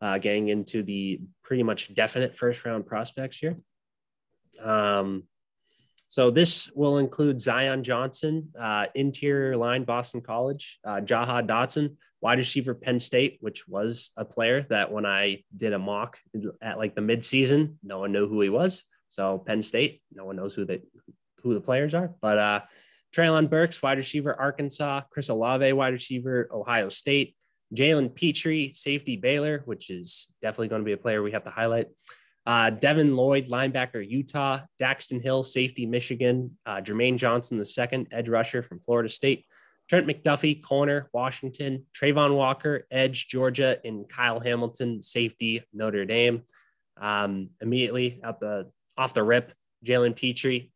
uh, getting into the pretty much definite first round prospects here. Um, so this will include Zion Johnson, uh, interior line, Boston College, uh, Jahan Dotson, wide receiver, Penn State, which was a player that when I did a mock at like the midseason, no one knew who he was. So Penn State, no one knows who the who the players are. But uh, Treylon Burks, wide receiver, Arkansas, Chris Olave, wide receiver, Ohio State, Jalen Pitre, safety, Baylor, which is definitely going to be a player we have to highlight. Uh, Devin Lloyd, linebacker, Utah. Daxton Hill, safety, Michigan. Uh, Jermaine Johnson, the second edge rusher from Florida State. Trent McDuffie, corner, Washington. Travon Walker, edge, Georgia. And Kyle Hamilton, safety, Notre Dame. Um, immediately the off the rip, Jalen Pitre,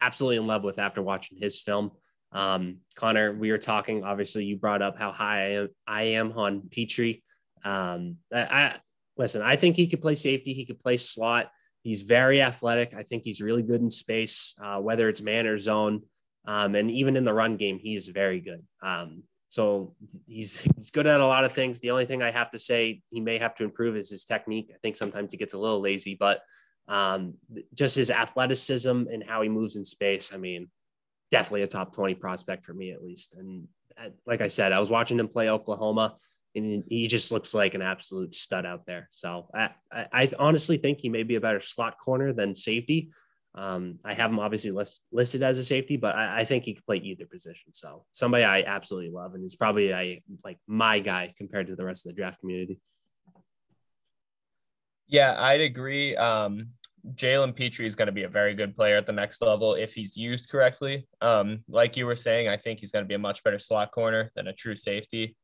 absolutely in love with after watching his film. Um, Connor, we were talking. Obviously, you brought up how high I am, I am on Pitre. Um, I, listen, I think he could play safety. He could play slot. He's very athletic. I think he's really good in space, uh, whether it's man or zone. Um, and even in the run game, he is very good. Um, so he's he's good at a lot of things. The only thing I have to say he may have to improve is his technique. I think sometimes he gets a little lazy, but um, just his athleticism and how he moves in space. I mean, definitely a top 20 prospect for me at least. And uh, like I said, I was watching him play Oklahoma and he just looks like an absolute stud out there. So I, I, I honestly think he may be a better slot corner than safety. Um, I have him obviously list, listed as a safety, but I, I, think he could play either position. So somebody I absolutely love, and he's probably I like my guy compared to the rest of the draft community. Yeah, I'd agree. Um, Jalen Pitre is going to be a very good player at the next level if he's used correctly. Um, like you were saying, I think he's going to be a much better slot corner than a true safety.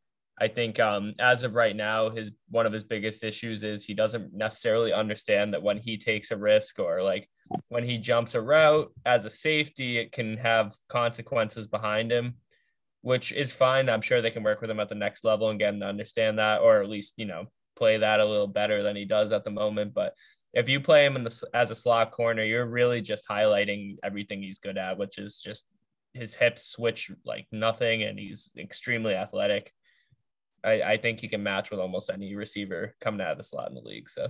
I think um, as of right now, his one of his biggest issues is he doesn't necessarily understand that when he takes a risk or like when he jumps a route as a safety, it can have consequences behind him, which is fine. I'm sure they can work with him at the next level and get him to understand that, or at least you know play that a little better than he does at the moment. But if you play him in the as a slot corner, you're really just highlighting everything he's good at, which is just his hips switch like nothing, and he's extremely athletic. I, I think he can match with almost any receiver coming out of the slot in the league. So,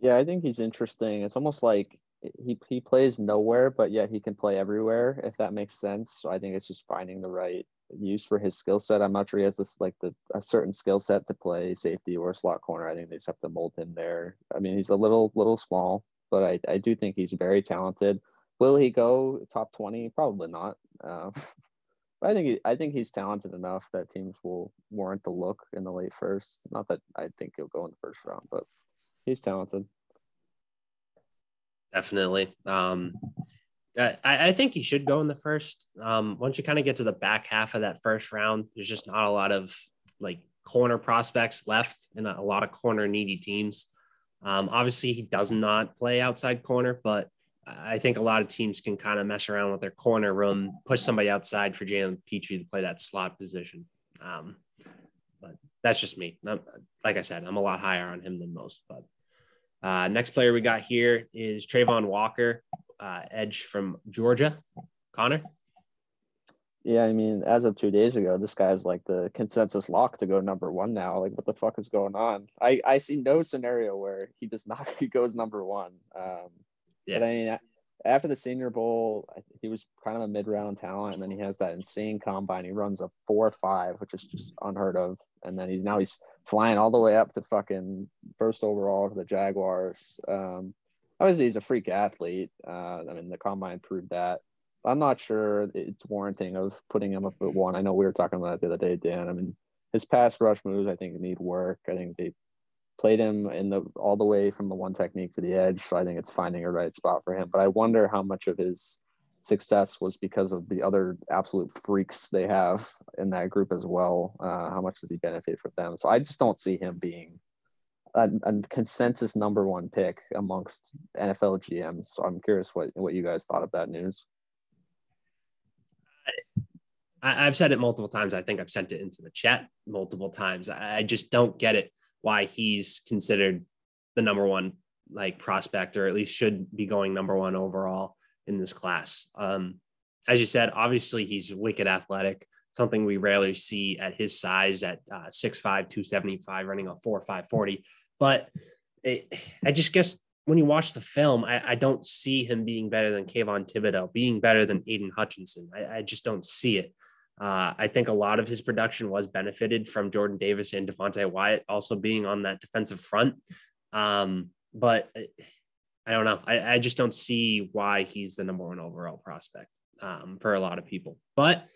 yeah, I think he's interesting. It's almost like he he plays nowhere, but yet he can play everywhere. If that makes sense. So I think it's just finding the right use for his skill set. I'm not sure he has this like the a certain skill set to play safety or slot corner. I think they just have to mold him there. I mean, he's a little little small, but I I do think he's very talented. Will he go top twenty? Probably not. Uh, [laughs] I think he, I think he's talented enough that teams will warrant the look in the late first. Not that I think he'll go in the first round, but he's talented. Definitely. Um, I, I think he should go in the first. Um, once you kind of get to the back half of that first round, there's just not a lot of like corner prospects left and a lot of corner needy teams. Um, obviously, he does not play outside corner, but I think a lot of teams can kind of mess around with their corner room, push somebody outside for Jalen Pitre to play that slot position. Um, but that's just me. I'm, like I said, I'm a lot higher on him than most. But uh, next player we got here is Travon Walker, uh, edge from Georgia. Connor. Yeah, I mean, as of two days ago, this guy's like the consensus lock to go number one now. Like, what the fuck is going on? I I see no scenario where he does not [laughs] he goes number one. Um, yeah. But I mean, after the Senior Bowl, he was kind of a mid-round talent, and then he has that insane combine. He runs a four-five, which is just unheard of. And then he's now he's flying all the way up to fucking first overall to the Jaguars. Um, obviously, he's a freak athlete. Uh, I mean, the combine proved that. I'm not sure it's warranting of putting him up at one. I know we were talking about it the other day, Dan. I mean, his pass rush moves, I think, need work. I think they played him in the all the way from the one technique to the edge. So I think it's finding a right spot for him. But I wonder how much of his success was because of the other absolute freaks they have in that group as well. Uh, how much does he benefit from them? So I just don't see him being a, a, consensus number one pick amongst NFL GMs. So I'm curious what what you guys thought of that news. I, have said it multiple times. I think I've sent it into the chat multiple times. I, I just don't get it why he's considered the number one like prospect or at least should be going number one overall in this class. Um, as you said, obviously he's wicked athletic, something we rarely see at his size at uh, 6'5, 275, running a 4 5 40. But it, I just guess when you watch the film, I, I, don't see him being better than Kayvon Thibodeaux, being better than Aidan Hutchinson. I, I just don't see it. Uh, I think a lot of his production was benefited from Jordan Davis and Devonte Wyatt also being on that defensive front. Um, but I don't know. I, I, just don't see why he's the number one overall prospect um, for a lot of people. But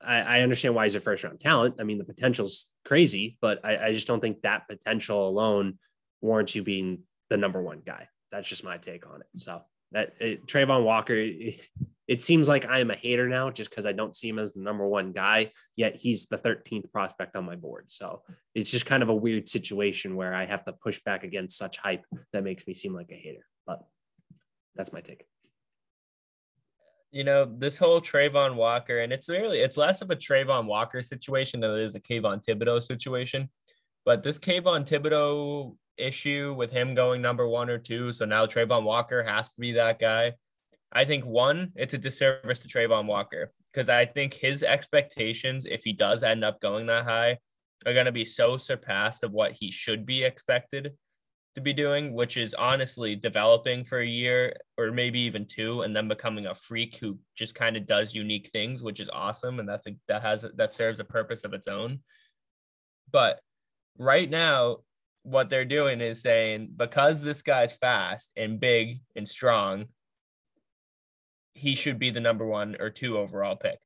I, I, understand why he's a first round talent. I mean, the potential's crazy, but I, I just don't think that potential alone warrants you being the number one guy. That's just my take on it. So that it, Travon Walker, [laughs] it, seems like I am a hater now just because I don't see him as the number one guy, yet he's the 13th prospect on my board. So it's just kind of a weird situation where I have to push back against such hype that makes me seem like a hater. But that's my take. You know, this whole Travon Walker, and it's really it's less of a Travon Walker situation than it is a Kayvon Thibodeaux situation. But this Kayvon Thibodeaux issue with him going number one or two. So now Travon Walker has to be that guy. I think one, it's a disservice to Travon Walker because I think his expectations, if he does end up going that high, are going to be so surpassed of what he should be expected to be doing, which is honestly developing for a year or maybe even two, and then becoming a freak who just kind of does unique things, which is awesome, and that's a that has that serves a purpose of its own. But right now, what they're doing is saying because this guy's fast and big and strong, he should be the number one or two overall pick,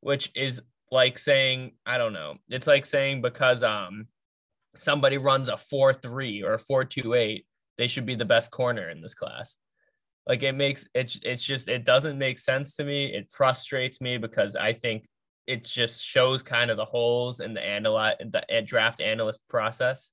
which is like saying, I don't know. It's like saying because um somebody runs a 4-3 or a 4-2-8, they should be the best corner in this class. Like it makes it it's just it doesn't make sense to me. It frustrates me because I think it just shows kind of the holes in the analyze the draft analyst process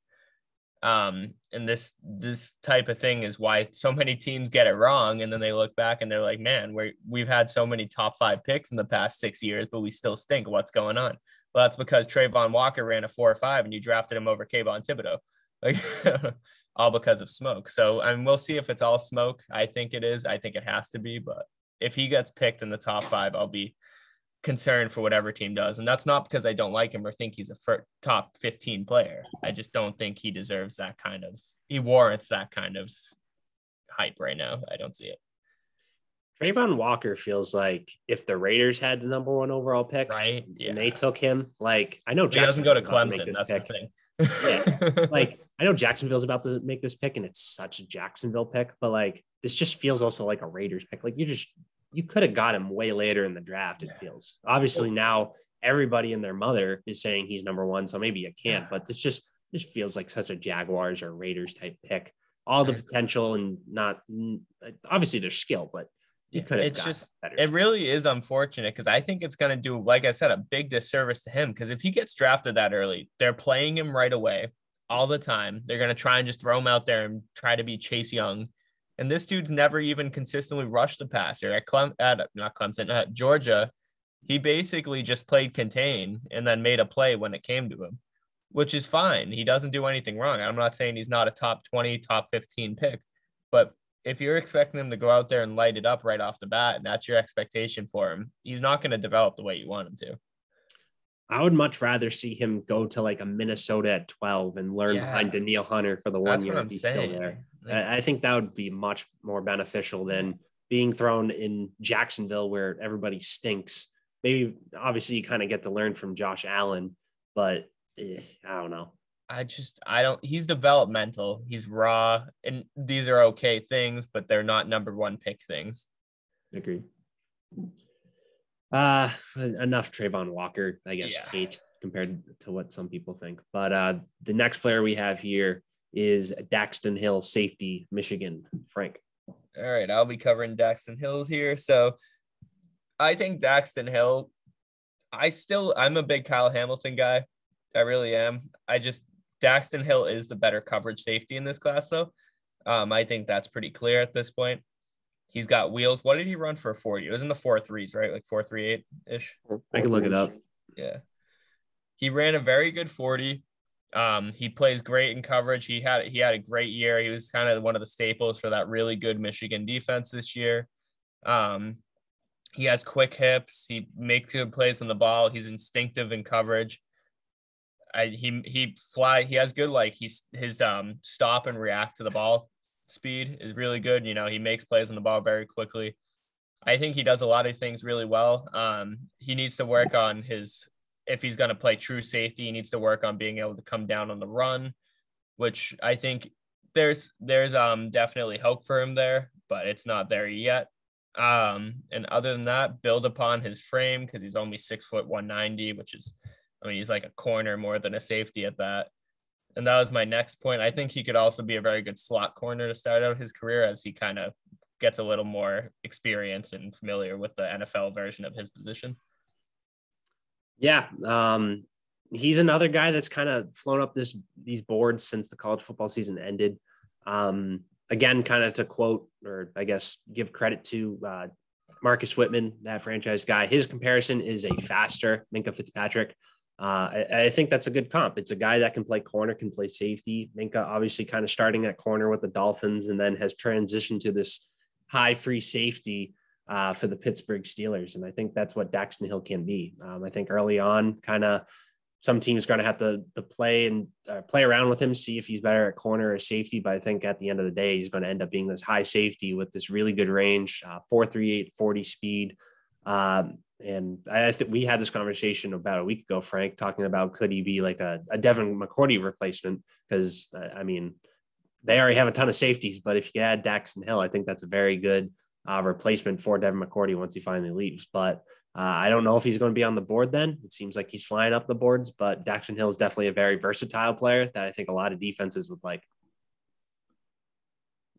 um, and this this type of thing is why so many teams get it wrong, and then they look back and they're like, "Man, we we've had so many top five picks in the past six years, but we still stink. What's going on?" Well, that's because Travon Walker ran a four or five, and you drafted him over Kayvon Thibodeaux, like [laughs] all because of smoke. So, I mean, we'll see if it's all smoke. I think it is. I think it has to be, but if he gets picked in the top five, I'll be concern for whatever team does. And that's not because I don't like him or think he's a top 15 player. I just don't think he deserves that kind of, he warrants that kind of hype right now. I don't see it. Travon Walker feels like if the Raiders had the number one overall pick, right, yeah. and they took him, like I know Jackson doesn't go to Clemson. To that's pick. the thing. yeah, [laughs] like I know Jacksonville's about to make this pick, and it's such a Jacksonville pick, but like this just feels also like a Raiders pick. Like you just you could have got him way later in the draft. It yeah. feels obviously now everybody and their mother is saying he's number one, so maybe you can't. But this just this feels like such a Jaguars or Raiders type pick. All the potential and not obviously their skill, but you could have. It's just it really is unfortunate because I think it's going to do, like I said, a big disservice to him. Because if he gets drafted that early, they're playing him right away all the time. They're going to try and just throw him out there and try to be Chase Young and this dude's never even consistently rushed the passer at Clem at not Clemson at Georgia. He basically just played contain and then made a play when it came to him, which is fine. He doesn't do anything wrong. I'm not saying he's not a top 20, top 15 pick, but if you're expecting him to go out there and light it up right off the bat, and that's your expectation for him, he's not going to develop the way you want him to. I would much rather see him go to like a Minnesota at 12 and learn yeah. behind Danielle Hunter for the one That's year he's saying. still there. I, I think that would be much more beneficial than being thrown in Jacksonville where everybody stinks. Maybe obviously you kind of get to learn from Josh Allen, but eh, I don't know. I just I don't he's developmental. He's raw and these are okay things, but they're not number one pick things. Agreed. Uh, enough Travon Walker, I guess, yeah. hate compared to what some people think. But uh, the next player we have here is Daxton Hill, safety, Michigan. Frank. All right, I'll be covering Daxton Hills here. So I think Daxton Hill, I still, I'm a big Kyle Hamilton guy. I really am. I just, Daxton Hill is the better coverage safety in this class, though. Um, I think that's pretty clear at this point. He's got wheels. What did he run for 40? It was in the four threes, right? Like four three eight ish. I can look it up. Yeah. He ran a very good 40. Um, he plays great in coverage. He had he had a great year. He was kind of one of the staples for that really good Michigan defense this year. Um, he has quick hips. He makes good plays on the ball. He's instinctive in coverage. I, he he fly. He has good like he's his um stop and react to the ball speed is really good. You know, he makes plays on the ball very quickly. I think he does a lot of things really well. Um, he needs to work on his if he's going to play true safety, he needs to work on being able to come down on the run, which I think there's there's um definitely hope for him there, but it's not there yet. Um, and other than that, build upon his frame because he's only six foot one ninety, which is, I mean, he's like a corner more than a safety at that. And that was my next point. I think he could also be a very good slot corner to start out his career as he kind of gets a little more experience and familiar with the NFL version of his position. Yeah, um, he's another guy that's kind of flown up this these boards since the college football season ended. Um, again, kind of to quote or I guess give credit to uh, Marcus Whitman, that franchise guy. His comparison is a faster Minkah Fitzpatrick. Uh, I, I, think that's a good comp. It's a guy that can play corner, can play safety. Minkah obviously kind of starting at corner with the Dolphins and then has transitioned to this high free safety uh, for the Pittsburgh Steelers. And I think that's what Daxton Hill can be. Um, I think early on, kind of some teams going to have to, to play and uh, play around with him, see if he's better at corner or safety. But I think at the end of the day, he's going to end up being this high safety with this really good range, uh, 438, 40 speed. Um, and I think we had this conversation about a week ago, Frank, talking about could he be like a, a Devin McCourty replacement? Because uh, I mean, they already have a ton of safeties, but if you add Daxton Hill, I think that's a very good uh, replacement for Devin McCourty once he finally leaves. But uh, I don't know if he's going to be on the board then. It seems like he's flying up the boards, but Daxton Hill is definitely a very versatile player that I think a lot of defenses would like.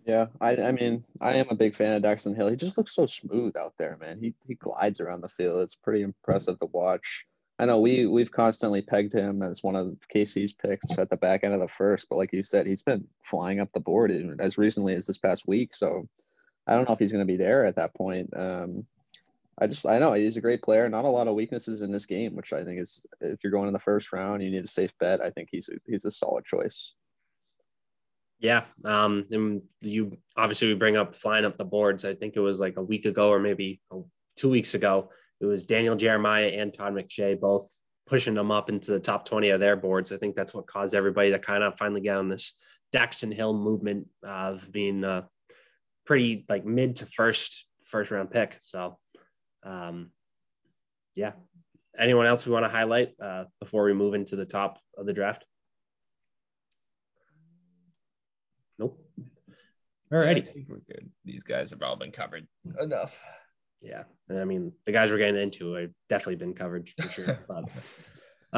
Yeah, I, I mean, I am a big fan of Daxton Hill. He just looks so smooth out there, man. He he glides around the field. It's pretty impressive to watch. I know we we've constantly pegged him as one of KC's picks at the back end of the first, but like you said, he's been flying up the board as recently as this past week. So I don't know if he's going to be there at that point. Um, I just I know he's a great player. Not a lot of weaknesses in this game, which I think is if you're going in the first round, you need a safe bet. I think he's he's a solid choice. Yeah, um, and you obviously we bring up flying up the boards. I think it was like a week ago or maybe two weeks ago. It was Daniel Jeremiah and Todd McShay both pushing them up into the top 20 of their boards. I think that's what caused everybody to kind of finally get on this Daxton Hill movement of being uh, pretty like mid to first first round pick. So um, yeah. Anyone else we want to highlight uh, before we move into the top of the draft? Alrighty. Yeah, we're good. These guys have all been covered enough. Yeah. And I mean, the guys we're getting into have definitely been covered for sure. [laughs] but,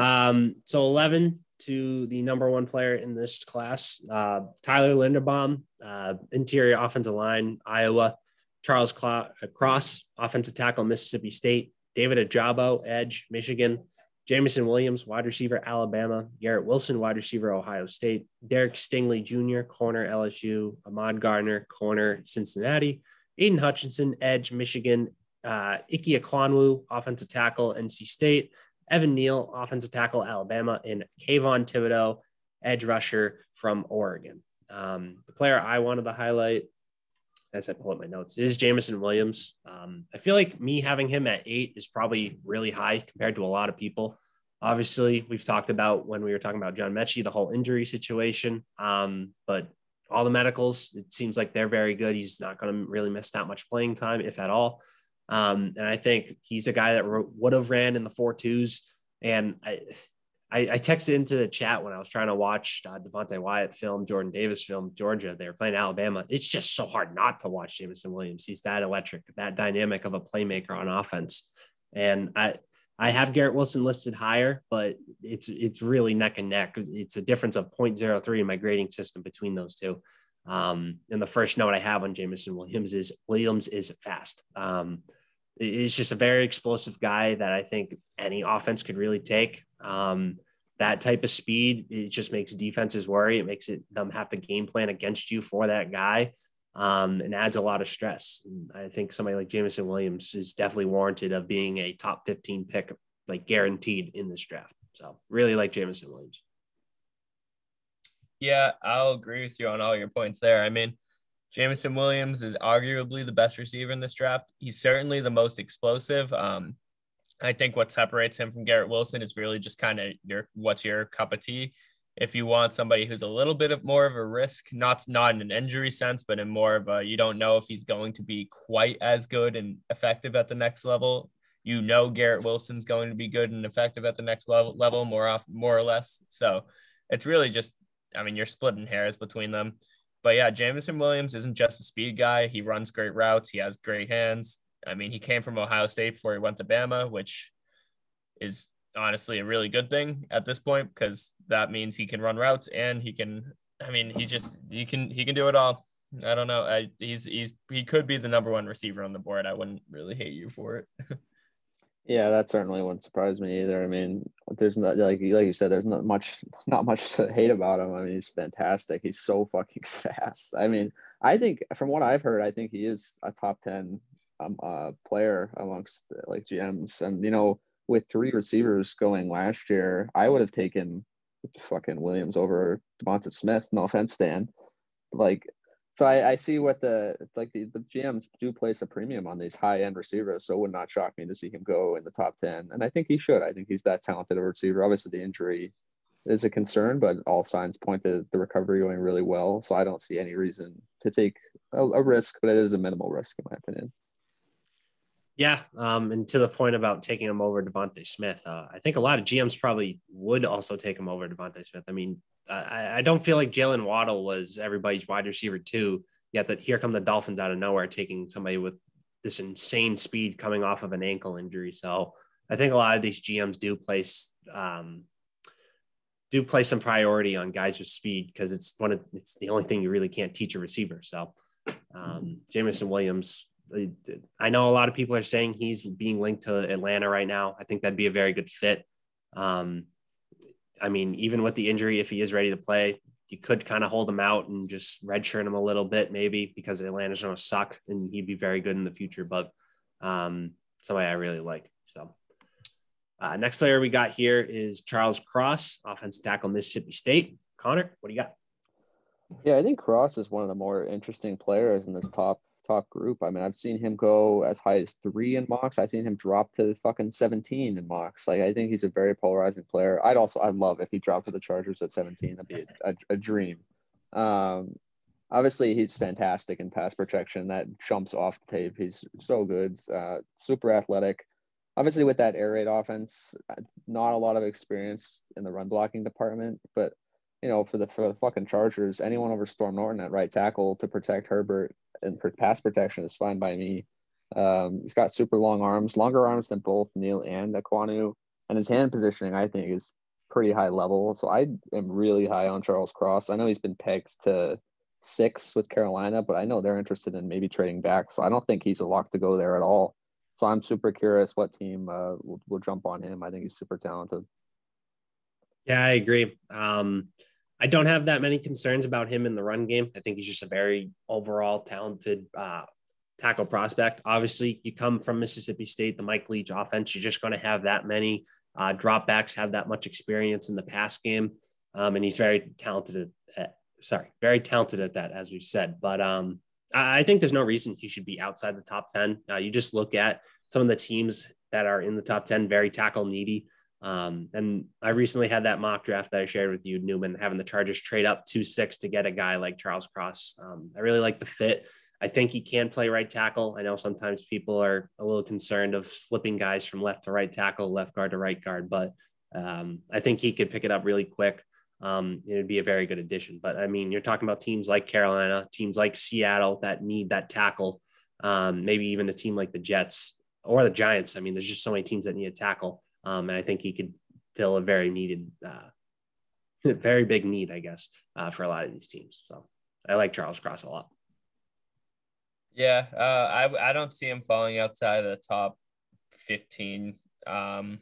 um, so 11 to the number one player in this class, uh, Tyler Linderbaum, uh, interior offensive line, Iowa. Charles Claw Cross, offensive tackle, Mississippi State, David Ojabo, edge, Michigan, Jameson Williams, wide receiver, Alabama, Garrett Wilson, wide receiver, Ohio State, Derek Stingley Jr., corner, LSU, Ahmad Gardner, corner, Cincinnati, Aidan Hutchinson, edge, Michigan, uh, Ike offensive tackle, NC State, Evan Neal, offensive tackle, Alabama, and Kayvon Thibodeaux, edge rusher from Oregon. Um, the player I wanted to highlight as I pull up my notes, is Jameson Williams. Um, I feel like me having him at eight is probably really high compared to a lot of people. Obviously, we've talked about when we were talking about John Metchie, the whole injury situation. Um, but all the medicals, it seems like they're very good. He's not going to really miss that much playing time, if at all. Um, and I think he's a guy that would have ran in the four twos. And I, I, I, texted into the chat when I was trying to watch uh, Devonte Wyatt film, Jordan Davis film, Georgia. They were playing Alabama. It's just so hard not to watch Jameson Williams. He's that electric, that dynamic of a playmaker on offense. And I, I have Garrett Wilson listed higher, but it's it's really neck and neck. It's a difference of 0.03 in my grading system between those two. Um, and the first note I have on Jameson Williams is Williams is fast. Um, it's just a very explosive guy that I think any offense could really take. Um, that type of speed, it just makes defenses worry. It makes it them have to game plan against you for that guy, um, and adds a lot of stress. I think somebody like Jameson Williams is definitely warranted of being a top 15 pick, like guaranteed in this draft. So really like Jameson Williams. Yeah, I'll agree with you on all your points there. I mean, Jameson Williams is arguably the best receiver in this draft. He's certainly the most explosive. Um, I think what separates him from Garrett Wilson is really just kind of your what's your cup of tea. if you want somebody who's a little bit of more of a risk, not not in an injury sense, but in more of a you don't know if he's going to be quite as good and effective at the next level. You know Garrett Wilson's going to be good and effective at the next level level more off more or less. So it's really just I mean you're splitting hairs between them. But yeah, Jameson Williams isn't just a speed guy. He runs great routes. He has great hands. I mean, he came from Ohio State before he went to Bama, which is honestly a really good thing at this point because that means he can run routes and he can. I mean, he just he can he can do it all. I don't know. I, he's he's he could be the number one receiver on the board. I wouldn't really hate you for it. [laughs] yeah, that certainly wouldn't surprise me either. I mean, there's not like like you said, there's not much not much to hate about him. I mean, he's fantastic. He's so fucking [laughs] fast. I mean, I think from what I've heard, I think he is a top ten um, uh, player amongst like GMs. And you know, with three receivers going last year, I would have taken fucking Williams over DeVonta Smith. No offense, Dan. Like, so I, I see what the like the, the GMs do place a premium on these high end receivers. So it would not shock me to see him go in the top ten. And I think he should. I think he's that talented a receiver. Obviously, the injury is a concern, but all signs point to the recovery going really well. So I don't see any reason to take a, a risk, but it is a minimal risk in my opinion. Yeah, um, and to the point about taking him over DeVonta Smith, uh, I think a lot of GMs probably would also take him over DeVonta Smith. I mean, I, I don't feel like Jaylen Waddle was everybody's wide receiver too. Yet that here come the Dolphins out of nowhere taking somebody with this insane speed coming off of an ankle injury. So I think a lot of these GMs do place um, do place some priority on guys with speed because it's one of it's the only thing you really can't teach a receiver. So um, Jameson Williams I know a lot of people are saying he's being linked to Atlanta right now. I think that'd be a very good fit. Um, I mean, even with the injury, if he is ready to play, you could kind of hold him out and just redshirt him a little bit, maybe because Atlanta's going to suck and he'd be very good in the future. But um, somebody I really like. So, uh, next player we got here is Charles Cross, offense tackle, Mississippi State. Connor, what do you got? Yeah, I think Cross is one of the more interesting players in this top top group. I mean, I've seen him go as high as three in mocks. I've seen him drop to fucking 17 in mocks. Like, I think he's a very polarizing player. I'd also, I'd love if he dropped to the Chargers at 17. That'd be a, a, a dream. Um, obviously, he's fantastic in pass protection. That jumps off the tape. He's so good, uh, super athletic. Obviously, with that air raid offense, not a lot of experience in the run blocking department, but you know, for the for the fucking Chargers, anyone over Storm Norton at right tackle to protect Herbert and for pass protection is fine by me. Um, he's got super long arms, longer arms than both Neal and Ekwonu, and his hand positioning I think is pretty high level. So I am really high on Charles Cross. I know he's been pegged to six with Carolina, but I know they're interested in maybe trading back. So I don't think he's a lock to go there at all. So I'm super curious what team uh, will, will jump on him. I think he's super talented. Yeah, I agree. Um, I don't have that many concerns about him in the run game. I think he's just a very overall talented uh, tackle prospect. Obviously, you come from Mississippi State, the Mike Leach offense. You're just going to have that many uh, dropbacks, have that much experience in the pass game, um, and he's very talented at, Sorry, very talented at that, as we said. But um, I, I think there's no reason he should be outside the top ten. Uh, you just look at some of the teams that are in the top ten, very tackle needy. Um, and I recently had that mock draft that I shared with you, Newman, having the Chargers trade up two six to get a guy like Charles Cross. Um, I really like the fit. I think he can play right tackle. I know sometimes people are a little concerned of flipping guys from left to right tackle, left guard to right guard, but um, I think he could pick it up really quick. Um, it'd be a very good addition. But I mean, you're talking about teams like Carolina, teams like Seattle that need that tackle. Um, maybe even a team like the Jets or the Giants. I mean, there's just so many teams that need a tackle. Um, and I think he could fill a very needed, uh, [laughs] very big need, I guess, uh, for a lot of these teams. So I like Charles Cross a lot. Yeah, uh, I I don't see him falling outside of the top fifteen. Um,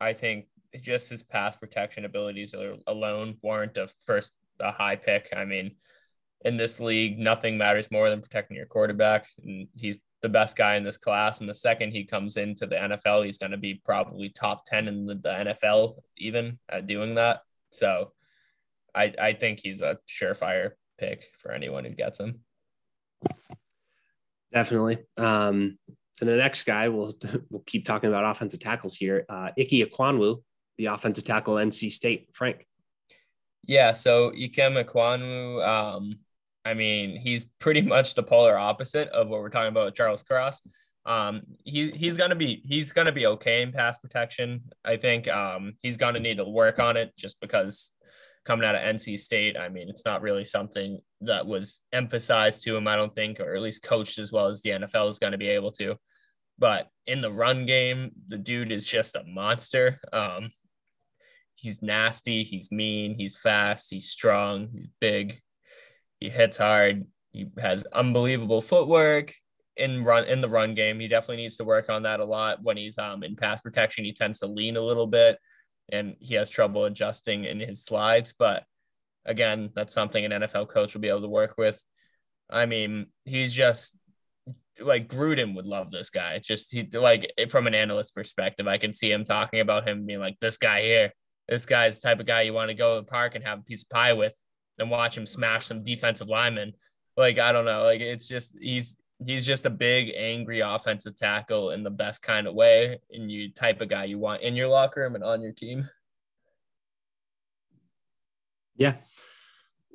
I think just his pass protection abilities alone warrant a first a high pick. I mean, in this league, nothing matters more than protecting your quarterback. And he's the best guy in this class. And the second he comes into the NFL, he's going to be probably top 10 in the, the NFL, even at doing that. So I, I think he's a surefire pick for anyone who gets him. Definitely. Um, and the next guy, we'll, [laughs] we'll keep talking about offensive tackles here. Uh, Ike Ekwonu, the offensive tackle, NC State. Frank. Yeah, so Ikem Ekwonu, um, I mean, he's pretty [laughs] much the polar opposite of what we're talking about with Charles Cross. Um, he he's gonna be he's gonna be okay in pass protection. I think um, he's gonna need to work on it just because coming out of NC State, I mean, it's not really something that was emphasized to him. I don't think, or at least coached as well as the NFL is to be able to. But in the run game, the dude is just a monster. Um, he's nasty. He's mean. He's fast. He's strong. He's big. He hits hard. He has unbelievable footwork in run in the run game. He definitely needs to work on that a lot. When he's um in pass protection, he tends to lean a little bit, and he has trouble adjusting in his slides. But again, that's something an NFL coach will be able to work with. I mean, he's just like Gruden would love this guy. It's just he like from an analyst perspective, I can see him talking about him being like this guy here. This guy's the type of guy you want to go to the park and have a piece of pie with and watch him smash some defensive linemen. Like I don't know, like it's just he's he's just a big angry offensive tackle in the best kind of way, and you type of guy you want in your locker room and on your team. Yeah.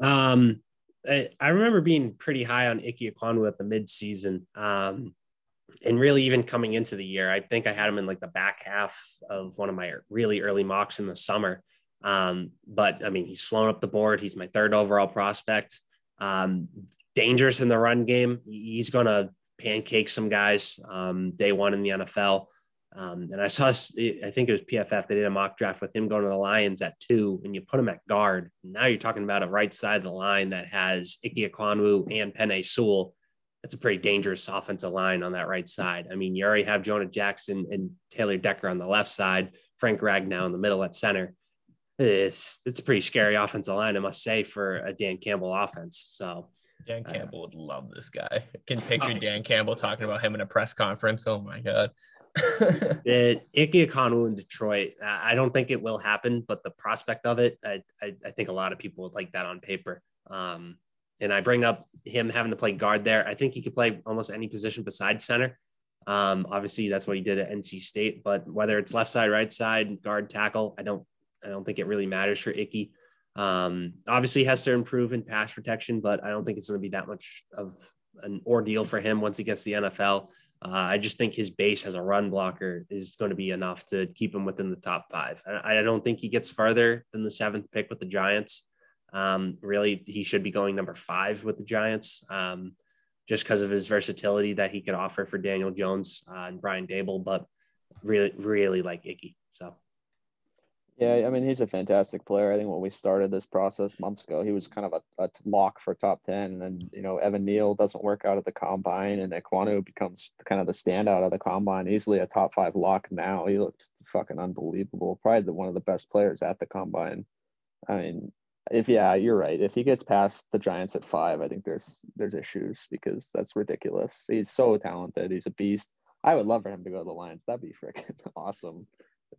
Um, I, I remember being pretty high on Ike Ekwonu at the midseason. Um, and really even coming into the year, I think I had him in like the back half of one of my really early mocks in the summer. Um, but I mean, he's flown up the board. He's my third overall prospect. Um, dangerous in the run game. He's going to pancake some guys um, day one in the NFL. Um, and I saw, I think it was PFF. They did a mock draft with him going to the Lions at two, and you put him at guard. Now you're talking about a right side of the line that has Ike Ekwonu and Penei Sewell. That's a pretty dangerous offensive line on that right side. I mean, you already have Jonah Jackson and Taylor Decker on the left side, Frank Ragnow in the middle at center it's it's a pretty scary offensive line, I must say, for a Dan Campbell offense. So Dan uh, Campbell uh, would love this guy. I can picture oh. Dan Campbell talking about him in a press conference. Oh my god. [laughs] it, Ike in Detroit, I don't think it will happen, but the prospect of it, I, I, I think a lot of people would like that on paper. Um, and I bring up him having to play guard there. I think he could play almost any position besides center. Um, obviously, that's what he did at NC State, but whether it's left side, right side, guard, tackle, I don't I don't think it really matters for Icky. Um, obviously, has to improve in pass protection, but I don't think it's going to be that much of an ordeal for him once he gets the NFL. Uh, I just think his base as a run blocker is going to be enough to keep him within the top five. I, I don't think he gets further than the seventh pick with the Giants. Um, really, he should be going number five with the Giants, um, just because of his versatility that he could offer for Daniel Jones uh, and Brian Daboll, But really, really like Icky. So. Yeah, I mean, he's a fantastic player. I think when we started this process months ago, he was kind of a, a lock for top 10. And, you know, Evan Neal doesn't work out at the combine, and Ekwonu becomes kind of the standout of the combine, easily a top five lock now. He looked fucking unbelievable. Probably the, one of the best players at the combine. I mean, if yeah, you're right. If he gets past the Giants at five, I think there's there's issues because that's ridiculous. He's so talented. He's a beast. I would love for him to go to the Lions. That'd be freaking [laughs] awesome.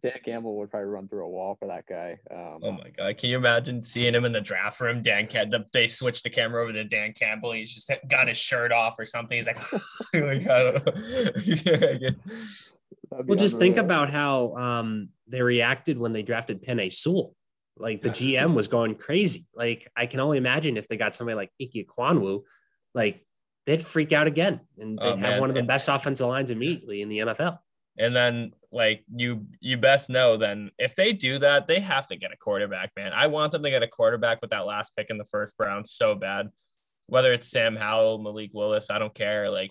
Dan Campbell would probably run through a wall for that guy. Um, oh my god! Can you imagine seeing him in the draft room? Dan Campbell. They switched the camera over to Dan Campbell. He's just got his shirt off or something. He's like, [laughs] like I don't know. [laughs] well, just think about how um, they reacted when they drafted Penei Sewell. Like the GM was going crazy. Like I can only imagine if they got somebody like Ike Ekwonu, like they'd freak out again and oh, they'd oh, have one of the best offensive lines immediately in the NFL. And then like you you best know then if they do that, they have to get a quarterback, man. I want them to get a quarterback with that last pick in the first round so bad. Whether it's Sam Howell, Malik Willis, I don't care. Like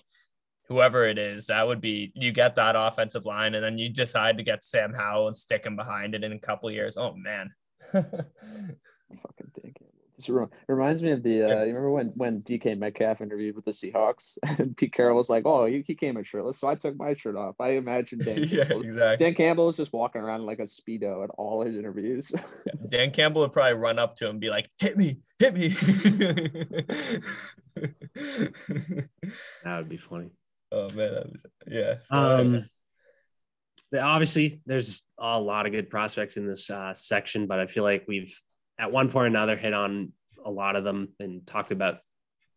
whoever it is, that would be you get that offensive line and then you decide to get Sam Howell and stick him behind it in a couple years. Oh man. [laughs] Fucking dig just re- reminds me of the. Uh, you remember when when DK Metcalf interviewed with the Seahawks, [laughs] and Pete Carroll was like, "Oh, he, he came in shirtless, so I took my shirt off." I imagine Dan. [laughs] yeah, Campbell, exactly. Dan Campbell was just walking around like a speedo at all his interviews. [laughs] Dan Campbell would probably run up to him and be like, "Hit me, hit me." that would be funny. Oh man, yeah. Um, obviously, there's a lot of good prospects in this uh, section, but I feel like we've at one point or another hit on a lot of them and talked about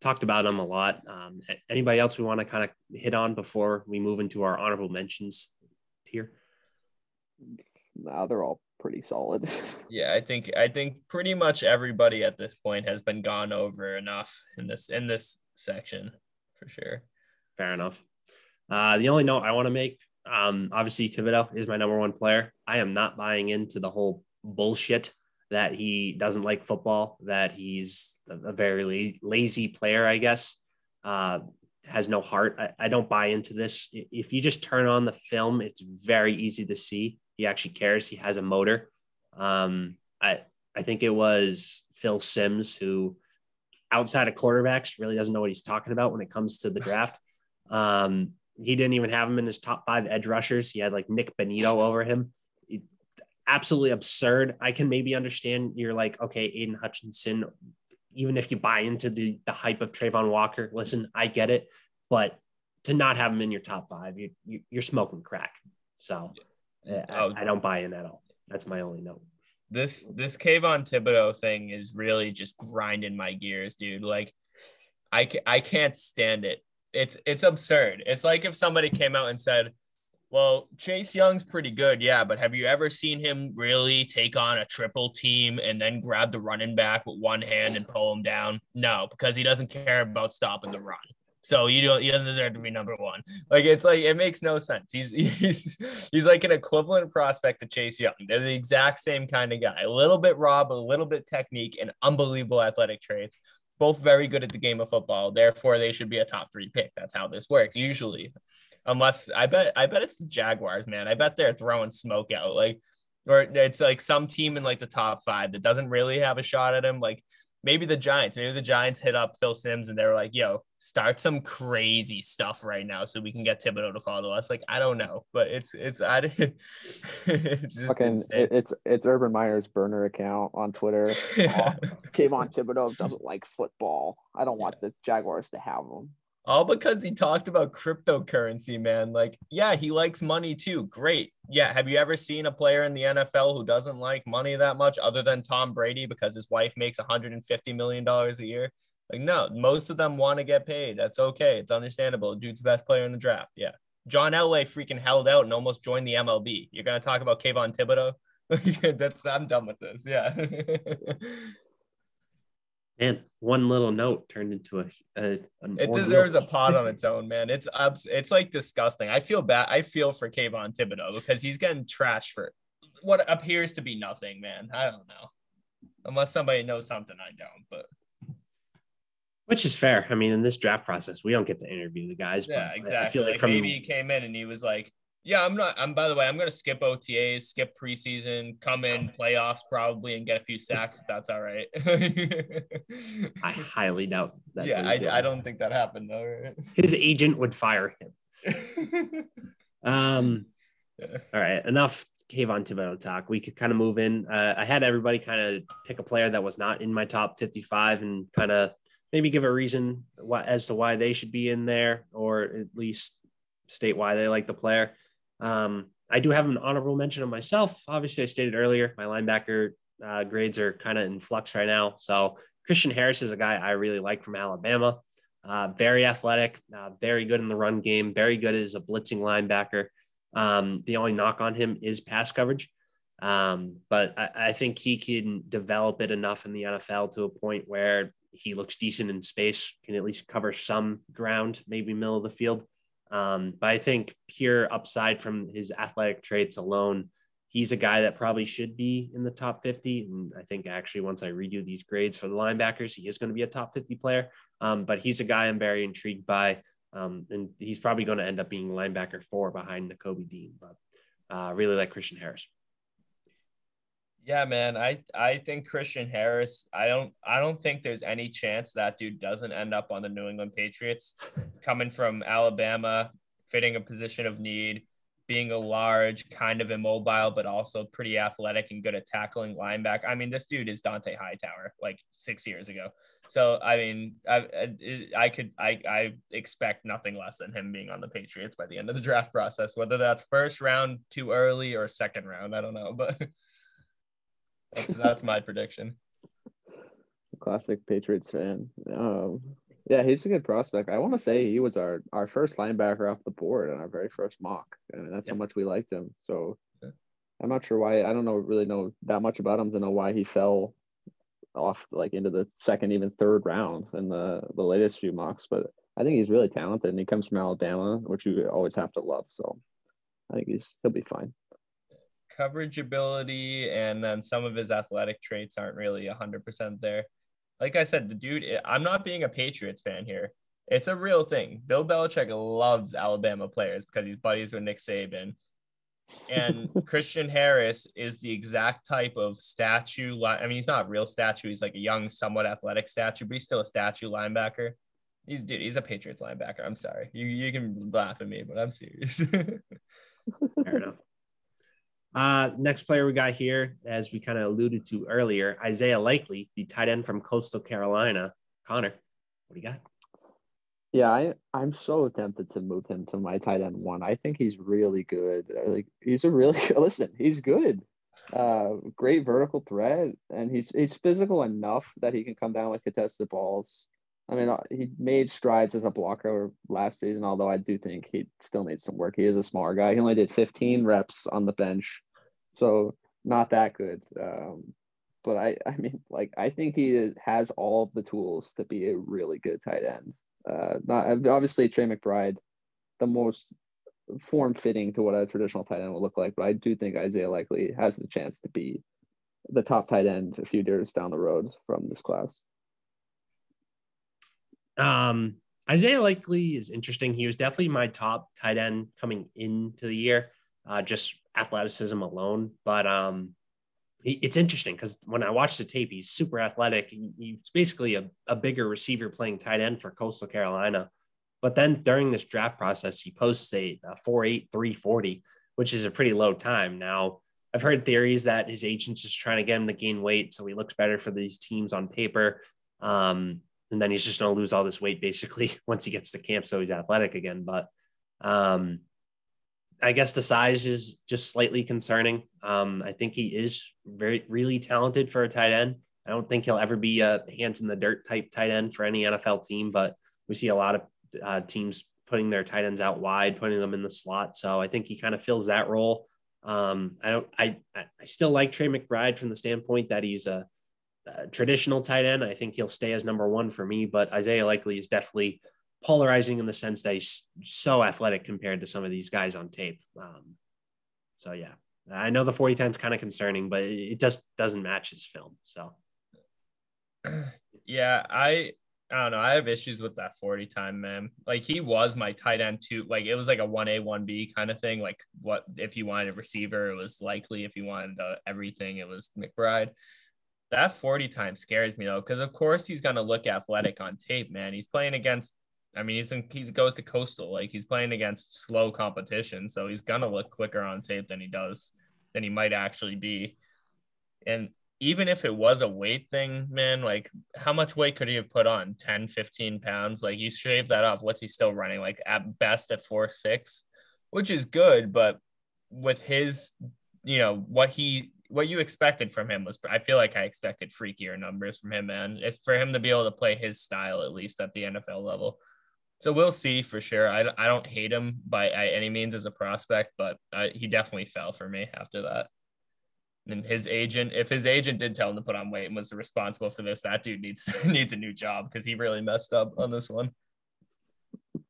talked about them a lot. Um, anybody else we want to kind of hit on before we move into our honorable mentions tier? No, they're all pretty solid. [laughs] yeah, I think I think pretty much everybody at this point has been gone over enough in this in this section for sure. Fair enough. Uh, the only note I want to make, um, obviously Thibodeaux is my number one player. I am not buying into the whole bullshit that he doesn't like football, that he's a very lazy player, I guess. Uh, has no heart. I, I, don't buy into this. If you just turn on the film, it's very easy to see he actually cares. He has a motor. Um, I I think it was Phil Simms who, outside of quarterbacks, really doesn't know what he's talking about when it comes to the draft. Um, he didn't even have him in his top five edge rushers. He had like Nik Bonitto over him. Absolutely absurd. I can maybe understand you're like, okay, Aidan Hutchinson, even if you buy into the, the hype of Travon Walker, listen, I get it. But to not have him in your top five, you, you, are smoking crack. So eh, I, oh, I, don't buy in at all. That's my only note. This this Kayvon Thibodeaux thing is really just grinding my gears, dude. Like, I I can't stand it. It's it's absurd. It's like if somebody came out and said, "Well, Chase Young's pretty good, yeah, but have you ever seen him really take on a triple team and then grab the running back with one hand and pull him down?" No, because he doesn't care about stopping the run. So you don't he doesn't deserve to be number one. Like it's like it makes no sense. He's [laughs] he's he's like an equivalent prospect to Chase Young. They're the exact same kind of guy. A little bit raw, but a little bit technique and unbelievable athletic traits. Both very good at the game of football. Therefore, they should be a top three pick. That's how this works usually. Unless I bet I bet it's the Jaguars, man. I bet they're throwing smoke out. Like or it's like some team in like the top five that doesn't really have a shot at him. Like maybe the Giants, maybe the Giants hit up Phil Simms and they're like, yo, start some crazy stuff right now so we can get Thibodeaux to follow us. Like, I don't know, but it's, it's, I, [laughs] it's just, Fucking, it's, it's Urban Meyer's burner account on Twitter. [laughs] yeah. Kayvon Thibodeaux doesn't like football. I don't want the Jaguars to have him. All because he talked about cryptocurrency, man. Like, yeah, he likes money too. Great. Yeah. Have you ever seen a player in the NFL who doesn't like money that much other than Tom Brady because his wife makes $150 million a year? Like, no, most of them want to get paid. That's okay. It's understandable. Dude's best player in the draft. Yeah. John Elway freaking held out and almost joined the MLB. You're going to talk about Kayvon Thibodeaux? [laughs] That's I'm done with this. Yeah. [laughs] And one little note turned into a. a it deserves note. a pot on [laughs] its own, man. It's abs- It's like disgusting. I feel bad. I feel for Kayvon Thibodeaux because he's getting trashed for what appears to be nothing, man. I don't know, unless somebody knows something I don't. But which is fair. I mean, in this draft process, we don't get to interview the guys. Yeah, exactly. I feel like, like from maybe he came in and he was like, yeah, I'm not. I'm by the way, I'm gonna skip OTAs, skip preseason, come in playoffs probably, and get a few sacks if that's all right. I highly doubt that. Yeah, I, I don't think that happened though. Right? His agent would fire him. [laughs] um. Yeah. All right, enough Kayvon Thibodeaux talk. We could kind of move in. Uh, I had everybody kind of pick a player that was not in my top 55 and kind of maybe give a reason why, as to why they should be in there, or at least state why they like the player. Um, I do have an honorable mention of myself. Obviously, I stated earlier my linebacker uh, grades are kind of in flux right now. So Christian Harris is a guy I really like from Alabama. Uh, very athletic, uh, very good in the run game, very good as a blitzing linebacker. Um, the only knock on him is pass coverage. Um, but I, I, think he can develop it enough in the NFL to a point where he looks decent in space, can at least cover some ground, maybe middle of the field. Um, but I think pure upside from his athletic traits alone, he's a guy that probably should be in the top 50. And I think actually, once I redo these grades for the linebackers, he is going to be a top 50 player. Um, but he's a guy I'm very intrigued by. Um, and he's probably going to end up being linebacker four behind Nakobe Dean. But uh, really like Christian Harris. Yeah, man. I I think Christian Harris. I don't I don't think there's any chance that dude doesn't end up on the New England Patriots. [laughs] Coming from Alabama, fitting a position of need, being a large, kind of immobile, but also pretty athletic and good at tackling linebacker. I mean, this dude is Dont'a Hightower like six years ago. So I mean, I I could I I expect nothing less than him being on the Patriots by the end of the draft process. Whether that's first round too early or second round, I don't know, but. [laughs] That's that's my prediction. Classic Patriots fan. Um, yeah, he's a good prospect. I want to say he was our our first linebacker off the board on our very first mock, and that's how much we liked him. So, I'm not sure why. I don't know really know that much about him to know why he fell off like into the second, even third round in the the latest few mocks. But I think he's really talented, and he comes from Alabama, which you always have to love. So I think he's he'll be fine. Coverage ability and then some of his athletic traits aren't really 100% there. Like I said, the dude, I'm not being a Patriots fan here. It's a real thing. Bill Belichick loves Alabama players because he's buddies with Nick Saban. And [laughs] Christian Harris is the exact type of statue. I mean, he's not a real statue. He's like a young, somewhat athletic statue, but he's still a statue linebacker. He's dude, he's a Patriots linebacker. I'm sorry. You you can laugh at me, but I'm serious. [laughs] Fair enough. Uh, next player we got here, as we kind of alluded to earlier, Isaiah Likely, the tight end from Coastal Carolina. Connor, what do you got? Yeah, I, I'm so tempted to move him to my tight end one. I think he's really good. Like he's a really [laughs] listen, he's good. Uh, great vertical threat, and he's he's physical enough that he can come down with contested balls. I mean, uh, he made strides as a blocker last season, although I do think he still needs some work. He is a smaller guy. He only did 15 reps on the bench, so not that good. Um, but I, I mean, like, I think he has all the tools to be a really good tight end. Uh, not obviously Trey McBride, the most form fitting to what a traditional tight end would look like, but I do think Isaiah Likely has the chance to be the top tight end a few years down the road from this class. Um, Isaiah Likely is interesting. He was definitely my top tight end coming into the year, uh, just athleticism alone. But um, it's interesting because when I watch the tape, he's super athletic. He, he's basically a, a bigger receiver playing tight end for Coastal Carolina. But then during this draft process, he posts a, a 4'8, 340, which is a pretty low time. Now, I've heard theories that his agent's just trying to get him to gain weight so he looks better for these teams on paper. Um, and then he's just going to lose all this weight basically [laughs] once he gets to camp, so he's athletic again. But um, I guess the size is just slightly concerning. Um, I think he is very really talented for a tight end. I don't think he'll ever be a hands in the dirt type tight end for any NFL team, but we see a lot of uh, teams putting their tight ends out wide, putting them in the slot. So I think he kind of fills that role. Um, I don't. I I still like Trey McBride from the standpoint that he's a uh, traditional tight end. I think he'll stay as number one for me, but Isaiah Likely is definitely polarizing in the sense that he's so athletic compared to some of these guys on tape. Um, so yeah, I know the 40 times kind of concerning, but it just doesn't match his film. So [clears throat] yeah, I I don't know. I have issues with that 40 time, man. Like he was my tight end too. Like it was like a 1A, 1B kind of thing. Like what if you wanted a receiver, it was likely. If you wanted uh, everything, it was McBride. That 40 time scares me though, because of course he's gonna look athletic on tape, man. He's playing against I mean, he's in, he goes to coastal, like he's playing against slow competition, so he's gonna look quicker on tape than he does than he might actually be. And even if it was a weight thing, man, like how much weight could he have put on? 10, 15 pounds? Like you shave that off. What's he still running? Like at best at four, six, which is good. But with his, you know, what he what you expected from him was I feel like I expected freakier numbers from him, man. It's for him to be able to play his style at least at the NFL level. So we'll see for sure. I, I don't hate him by any means as a prospect, but I, he definitely fell for me after that. And his agent, if his agent did tell him to put on weight and was responsible for this, that dude needs [laughs] needs a new job because he really messed up on this one.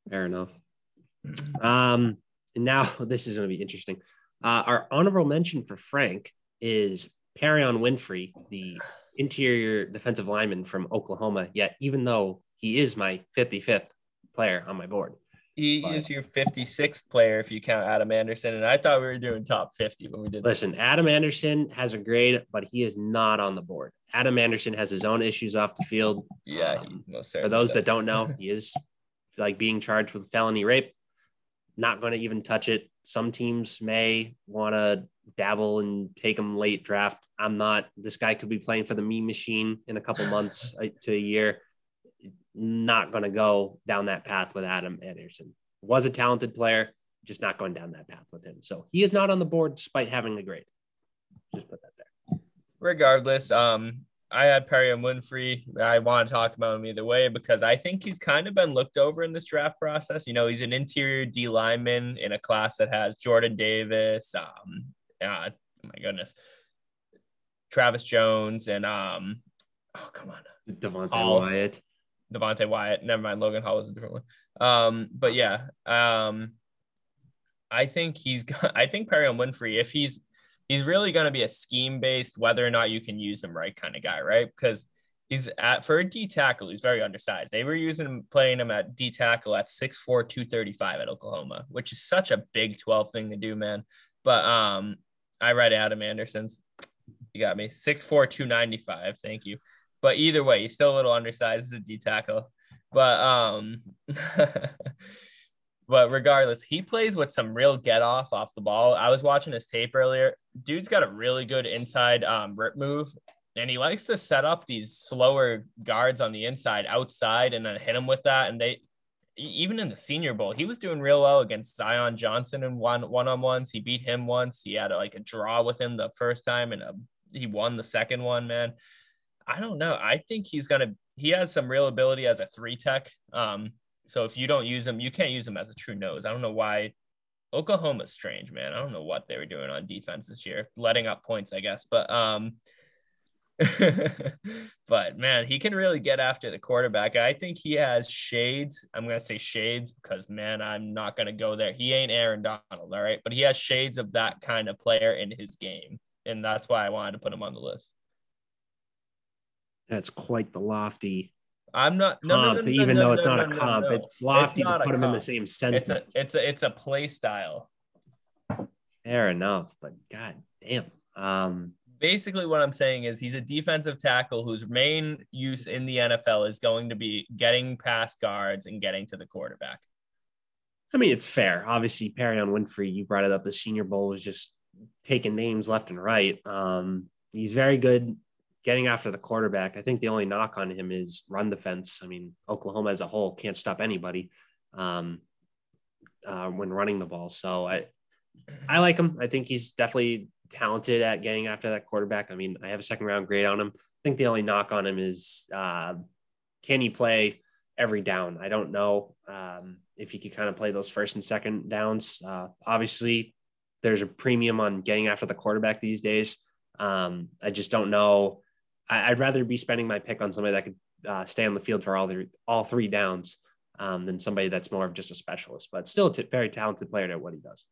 Fair enough. Um, now [laughs] this is going to be interesting. Uh, our honorable mention for Frank is Perrion Winfrey, the interior defensive lineman from Oklahoma. Yet, even though he is my 55th player on my board, he but, is your 56th player if you count Adam Anderson. And I thought we were doing top 50 when we did. Listen, Adam Anderson has a grade, but he is not on the board. Adam Anderson has his own issues off the field. Yeah, um, for those does. that don't know, he is like being charged with felony rape. Not going to even touch it. Some teams may want to dabble and take him late draft. I'm not. This guy could be playing for the meme machine in a couple months [laughs] to a year. Not going to go down that path with Adam Anderson. Was a talented player, just not going down that path with him. So he is not on the board despite having a grade. Just put that there. Regardless, um, I had Perrion Winfrey. I want to talk about him either way because I think he's kind of been looked over in this draft process. You know, he's an interior D lineman in a class that has Jordan Davis, um, uh, my goodness, Travis Jones and um, oh come on, Devonte Hall. Wyatt. Devonte Wyatt. Never mind, Logan Hall was a different one. Um, but yeah, um, I think he's. [laughs] I think Perrion Winfrey, if he's he's really going to be a scheme based, whether or not you can use him right kind of guy, right? Because he's at for a D tackle, he's very undersized. They were using him playing him at D tackle at 6'4, 235 at Oklahoma, which is such a big 12 thing to do, man. But um, I read Adam Anderson's. You got me 6'4, 295. Thank you. But either way, he's still a little undersized as a D tackle. But um [laughs] but regardless, he plays with some real get off off the ball. I was watching his tape earlier. Dude's got a really good inside um, rip move, and he likes to set up these slower guards on the inside outside and then hit him with that. And they even in the Senior Bowl, he was doing real well against Zion Johnson in one one on ones. He beat him once. He had a, like a draw with him the first time, and a, he won the second one. Man, I don't know. I think he's gonna. He has some real ability as a three tech. Um, so if you don't use him, you can't use him as a true nose. I don't know why. Oklahoma's strange, man. I don't know what they were doing on defense this year, letting up points, I guess. But um, [laughs] but man, he can really get after the quarterback. I think he has shades. I'm gonna say shades because man, I'm not gonna go there. He ain't Aaron Donald, all right, but he has shades of that kind of player in his game, and that's why I wanted to put him on the list. That's quite the lofty I'm not comp, no, no, no, even though it's no, not no, a comp. It's lofty not to put them in the same It's sentence. a it's a it's a play style. Fair enough, but god damn. Um, Basically, what I'm saying is he's a defensive tackle whose main use in the NFL is going to be getting past guards and getting to the quarterback. I mean, it's fair. Obviously, Perrion Winfrey, you brought it up. The Senior Bowl was just taking names left and right. Um, he's very good getting after the quarterback. I think the only knock on him is run defense. I mean, Oklahoma as a whole can't stop anybody um, uh, when running the ball. So I, I like him. I think he's definitely talented at getting after that quarterback. I mean, I have a second round grade on him. I think the only knock on him is uh, can he play every down? I don't know um, if he could kind of play those first and second downs. Uh, obviously, there's a premium on getting after the quarterback these days. Um, I just don't know. I, would rather be spending my pick on somebody that could uh, stay on the field for all the all three downs um, than somebody that's more of just a specialist, but still a t- very talented player at what he does.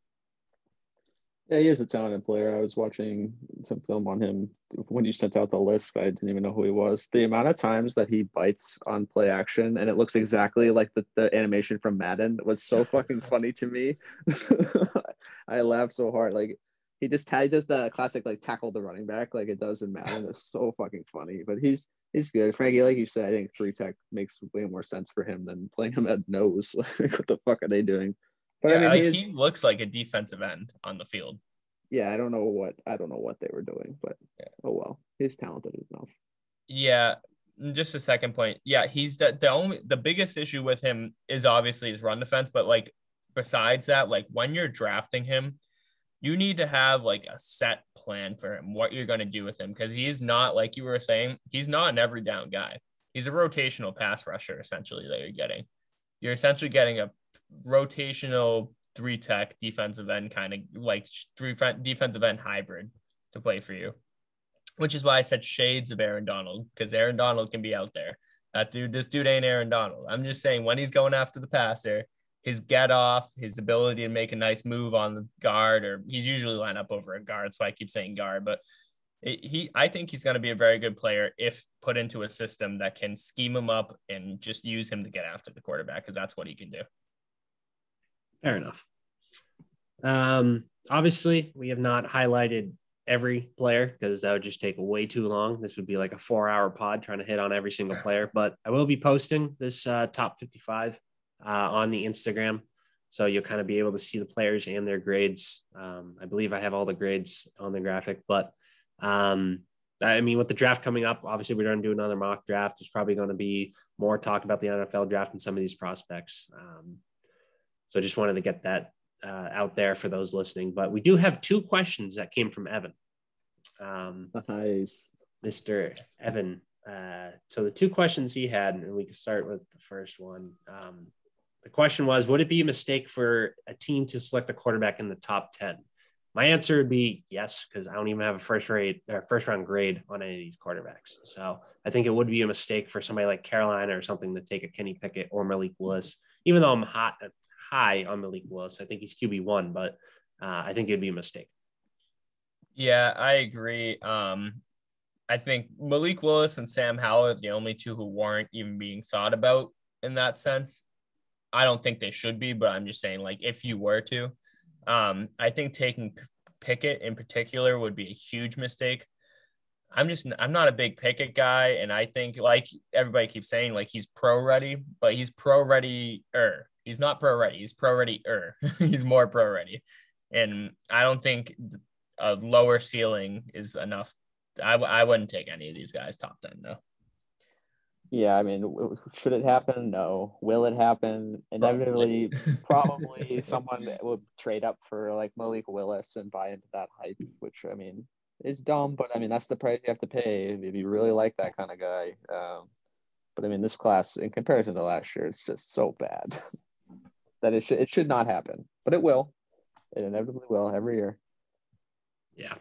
Yeah, he is a talented player. I was watching some film on him when you sent out the list. I didn't even know who he was. The amount of times that he bites on play action and it looks exactly like the, the animation from Madden was so fucking [laughs] funny to me. [laughs] I laughed so hard. Like he just he does the classic like tackle the running back like it does in Madden. It's so fucking funny. But he's he's good. Frankie, like you said, I think three tech makes way more sense for him than playing him at nose. [laughs] like what the fuck are they doing? But yeah, I mean, like, he, he looks like a defensive end on the field. Yeah, I don't know what I don't know what they were doing, but yeah. oh well, he's talented enough. Yeah, just a second point. Yeah, he's the, the only the biggest issue with him is obviously his run defense, but like besides that, like when you're drafting him, you need to have like a set plan for him, what you're going to do with him, because he's not like you were saying, he's not an every down guy. He's a rotational pass rusher essentially that you're getting. You're essentially getting a rotational three tech defensive end kind of like three defensive end hybrid to play for you, which is why I said shades of Aaron Donald because Aaron Donald can be out there. That dude, this dude ain't Aaron Donald. I'm just saying when he's going after the passer, his get off, his ability to make a nice move on the guard, or he's usually lined up over a guard. So I keep saying guard, but it, he, I think he's going to be a very good player if put into a system that can scheme him up and just use him to get after the quarterback because that's what he can do. Fair enough. Um, obviously, we have not highlighted every player because that would just take way too long. This would be like a four hour pod trying to hit on every single player, but I will be posting this uh, top 55 uh, on the Instagram. So you'll kind of be able to see the players and their grades. Um, I believe I have all the grades on the graphic, but um, I mean, with the draft coming up, obviously we're going to do another mock draft. There's probably going to be more talk about the NFL draft and some of these prospects. Um, so I just wanted to get that uh, out there for those listening. But we do have two questions that came from Evan. Um, nice. Mr. Evan. Uh, so the two questions he had, and we can start with the first one. Um, the question was Would it be a mistake for a team to select a quarterback in the top 10? my answer would be yes, because I don't even have a first rate or first round grade on any of these quarterbacks. So I think it would be a mistake for somebody like Carolina or something to take a Kenny Pickett or Malik Willis, even though I'm hot high on Malik Willis. I think he's QB one, but uh, I think it'd be a mistake. Yeah, I agree. Um, I think Malik Willis and Sam Howell are the only two who weren't even being thought about in that sense. I don't think they should be, but I'm just saying, like, if you were to, um, I think taking Pickett in particular would be a huge mistake. I'm just I'm not a big Pickett guy, and I think like everybody keeps saying, like he's pro ready, but he's pro ready er. He's not pro ready. He's pro ready er. [laughs] he's more pro ready, and I don't think a lower ceiling is enough. I I wouldn't take any of these guys top ten though. Yeah, I mean, should it happen? No. Will it happen? Inevitably, probably, [laughs] probably someone would trade up for like Malik Willis and buy into that hype, which I mean is dumb, but I mean that's the price you have to pay if you really like that kind of guy. Um, but I mean, this class in comparison to last year, it's just so bad [laughs] that it should it should not happen, but it will. It inevitably will every year. Yeah.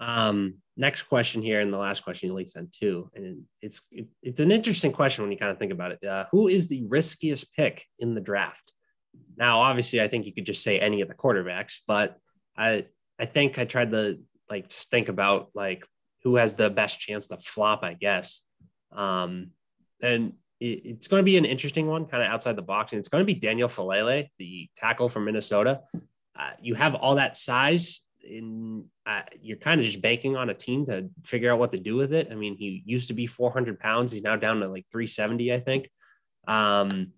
Um, next question here, and the last question you leaked sent too, and it's it, it's an interesting question when you kind of think about it. Uh, who is the riskiest pick in the draft? Now, obviously, I think you could just say any of the quarterbacks, but I I think I tried to like just think about like who has the best chance to flop, I guess. Um, and it, it's going to be an interesting one, kind of outside the box, and it's going to be Daniel Faalele, the tackle from Minnesota. Uh, you have all that size in uh, you're kind of just banking on a team to figure out what to do with it. I mean, he used to be 400 pounds. He's now down to like 370, I think. Um,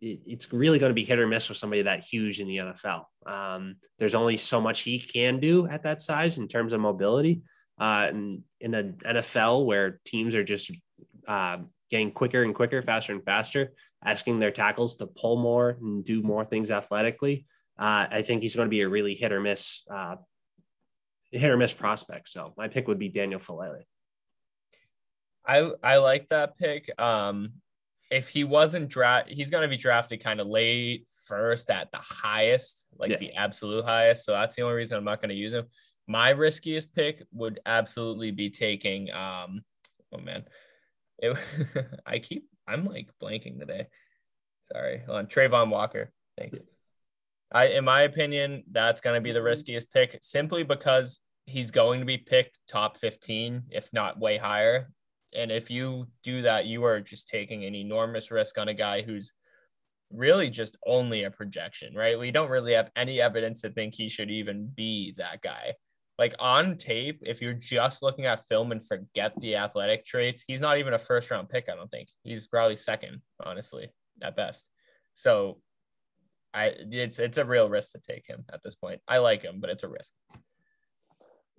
it, it's really going to be hit or miss with somebody that huge in the NFL. Um, there's only so much he can do at that size in terms of mobility. Uh, and in the NFL where teams are just uh, getting quicker and quicker, faster and faster, asking their tackles to pull more and do more things athletically. Uh, I think he's going to be a really hit or miss uh, hit or miss prospect. So my pick would be Daniel Faalele. I I like that pick. Um, if he wasn't draft, he's going to be drafted kind of late first at the highest, like yeah. the absolute highest. So that's the only reason I'm not going to use him. My riskiest pick would absolutely be taking. Um, oh man, it, [laughs] I keep I'm like blanking today. Sorry, on Travon Walker. Thanks. I, in my opinion, that's going to be the mm-hmm. riskiest pick simply because he's going to be picked top 15, if not way higher. And if you do that, you are just taking an enormous risk on a guy who's really just only a projection, right? We don't really have any evidence to think he should even be that guy. Like on tape, if you're just looking at film and forget the athletic traits, he's not even a first round pick, I don't think. He's probably second, honestly, at best. So I it's it's a real risk to take him at this point. I like him, but it's a risk.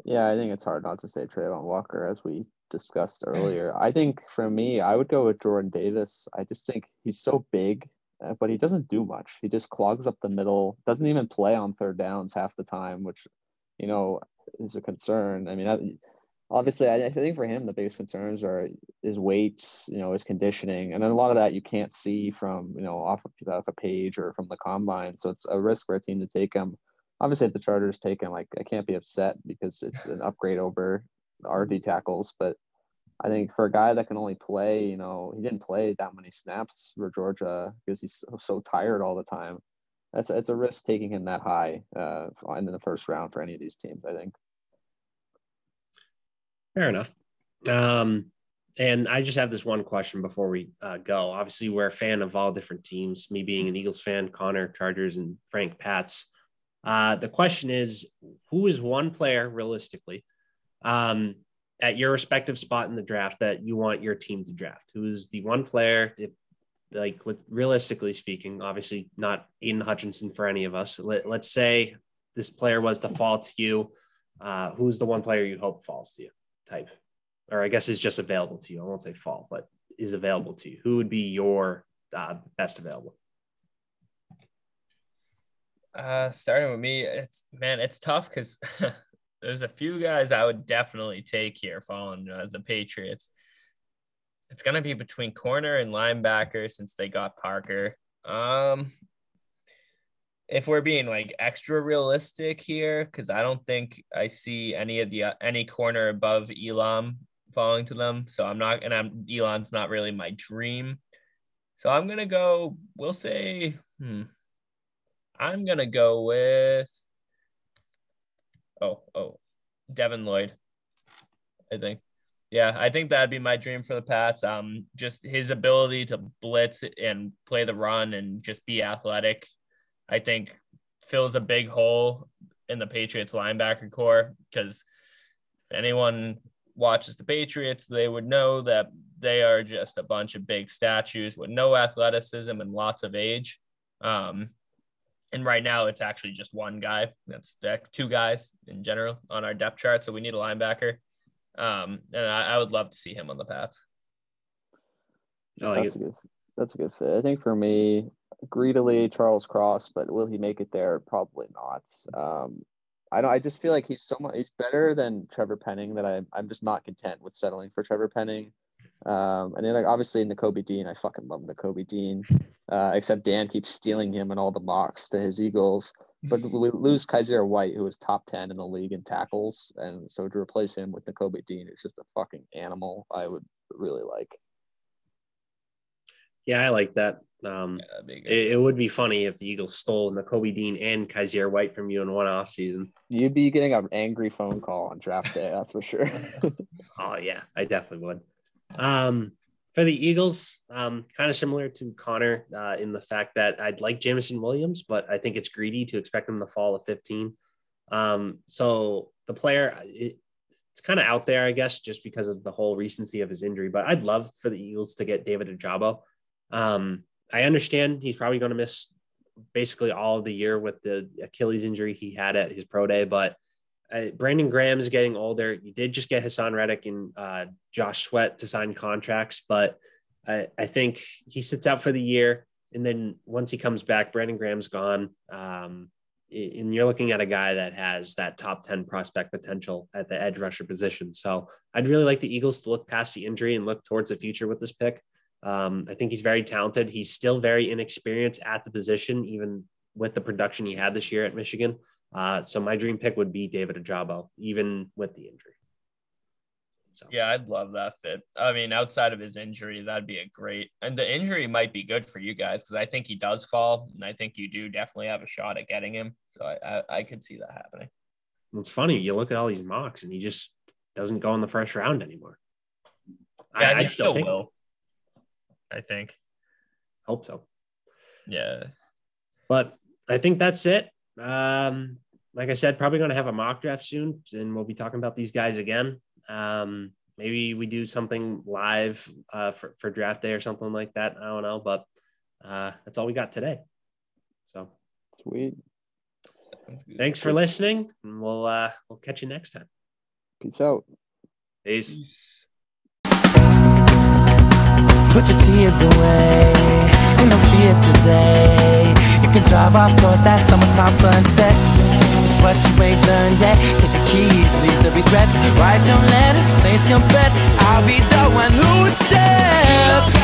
Yeah, I think it's hard not to say Travon Walker as we discussed earlier. I think for me, I would go with Jordan Davis. I just think he's so big, uh, but he doesn't do much. He just clogs up the middle, doesn't even play on third downs half the time, which, you know, is a concern. I mean, obviously, I, think for him, the biggest concerns are his weight, you know, his conditioning. And then a lot of that you can't see from, you know, off of, off a page or from the combine. So it's a risk for a team to take him obviously if the Chargers take him, like I can't be upset because it's an upgrade over RD tackles. But I think for a guy that can only play, you know, he didn't play that many snaps for Georgia because he's so, so tired all the time. That's it's a risk taking him that high uh, in the first round for any of these teams. I think. Fair enough. Um, and I just have this one question before we uh, go. Obviously, we're a fan of all different teams. Me being an Eagles fan, Connor, Chargers, and Frank Pats. Uh, the question is, who is one player realistically um, at your respective spot in the draft that you want your team to draft? Who is the one player, if, like with, realistically speaking, obviously not Aidan Hutchinson for any of us. Let, us say this player was to fall to you. Uh, who's the one player you hope falls to you? Type, or I guess is just available to you. I won't say fall, but is available to you. Who would be your uh, best available? Uh, starting with me, it's man, it's tough because [laughs] there's a few guys I would definitely take here following uh, the Patriots. It's gonna be between corner and linebacker since they got Parker. Um, if we're being like extra realistic here, because I don't think I see any of the uh, any corner above Elam falling to them. So I'm not, and I'm Elam's not really my dream. So I'm gonna go. We'll say, hmm, I'm gonna go with. Oh, oh, Devin Lloyd. I think. Yeah, I think that'd be my dream for the Pats. Um, just his ability to blitz and play the run and just be athletic, I think fills a big hole in the Patriots linebacker corps. Because if anyone watches the Patriots, they would know that they are just a bunch of big statues with no athleticism and lots of age. Um, and right now, it's actually just one guy. That's two guys in general on our depth chart. So we need a linebacker. Um, and I, I would love to see him on the path. Like that's, a good, that's a good fit. I think for me, greedily Charles Cross, but will he make it there? Probably not. Um, I don't. I just feel like he's so much. He's better than Trevor Penning. That I'm. I'm just not content with settling for Trevor Penning. Um, and then like obviously Nakobe Dean, I fucking love Nakobe Dean. Uh, except Dan keeps stealing him and all the mocks to his Eagles. But we lose Kyzir White, who was top 10 in the league in tackles. And so to replace him with Nakobe Dean is just a fucking animal I would really like. Yeah, I like that. Um, yeah, it, it, would be funny if the Eagles stole Nakobe Dean and Kyzir White from you in one off season. You'd be getting an angry phone call on draft day, that's for sure. [laughs] oh yeah, I definitely would. Um, for the Eagles, um, kind of similar to Connor uh, in the fact that I'd like Jameson Williams, but I think it's greedy to expect him to fall at 15. Um, so the player, it, it's kind of out there, I guess, just because of the whole recency of his injury. But I'd love for the Eagles to get David Ojabo. Um, I understand he's probably going to miss basically all of the year with the Achilles injury he had at his pro day, but uh, Brandon Graham is getting older. You did just get Haason Reddick and uh, Josh Sweat to sign contracts, but I, I, think he sits out for the year. And then once he comes back, Brandon Graham's gone. Um, and you're looking at a guy that has that top 10 prospect potential at the edge rusher position. So I'd really like the Eagles to look past the injury and look towards the future with this pick. Um, I think he's very talented. He's still very inexperienced at the position, even with the production he had this year at Michigan. Uh, so my dream pick would be David Ojabo, even with the injury. So. Yeah, I'd love that fit. I mean, outside of his injury, that'd be a great. And the injury might be good for you guys because I think he does fall, and I think you do definitely have a shot at getting him. So I, I, I could see that happening. It's funny. You look at all these mocks, and he just doesn't go in the first round anymore. Yeah, I, I still, still will. I think. Hope so. Yeah. But I think that's it. Um, like I said, probably going to have a mock draft soon, and we'll be talking about these guys again. Um, maybe we do something live uh, for, for draft day or something like that. I don't know, but uh, that's all we got today. So sweet. Thanks for listening, and we'll uh, we'll catch you next time. Peace out. Peace. Put your tears away, ain't no fear today. You can drive off towards that summertime sunset. It's what you ain't done yet. Take the keys, leave the regrets. Write your letters, place your bets. I'll be the one who accepts.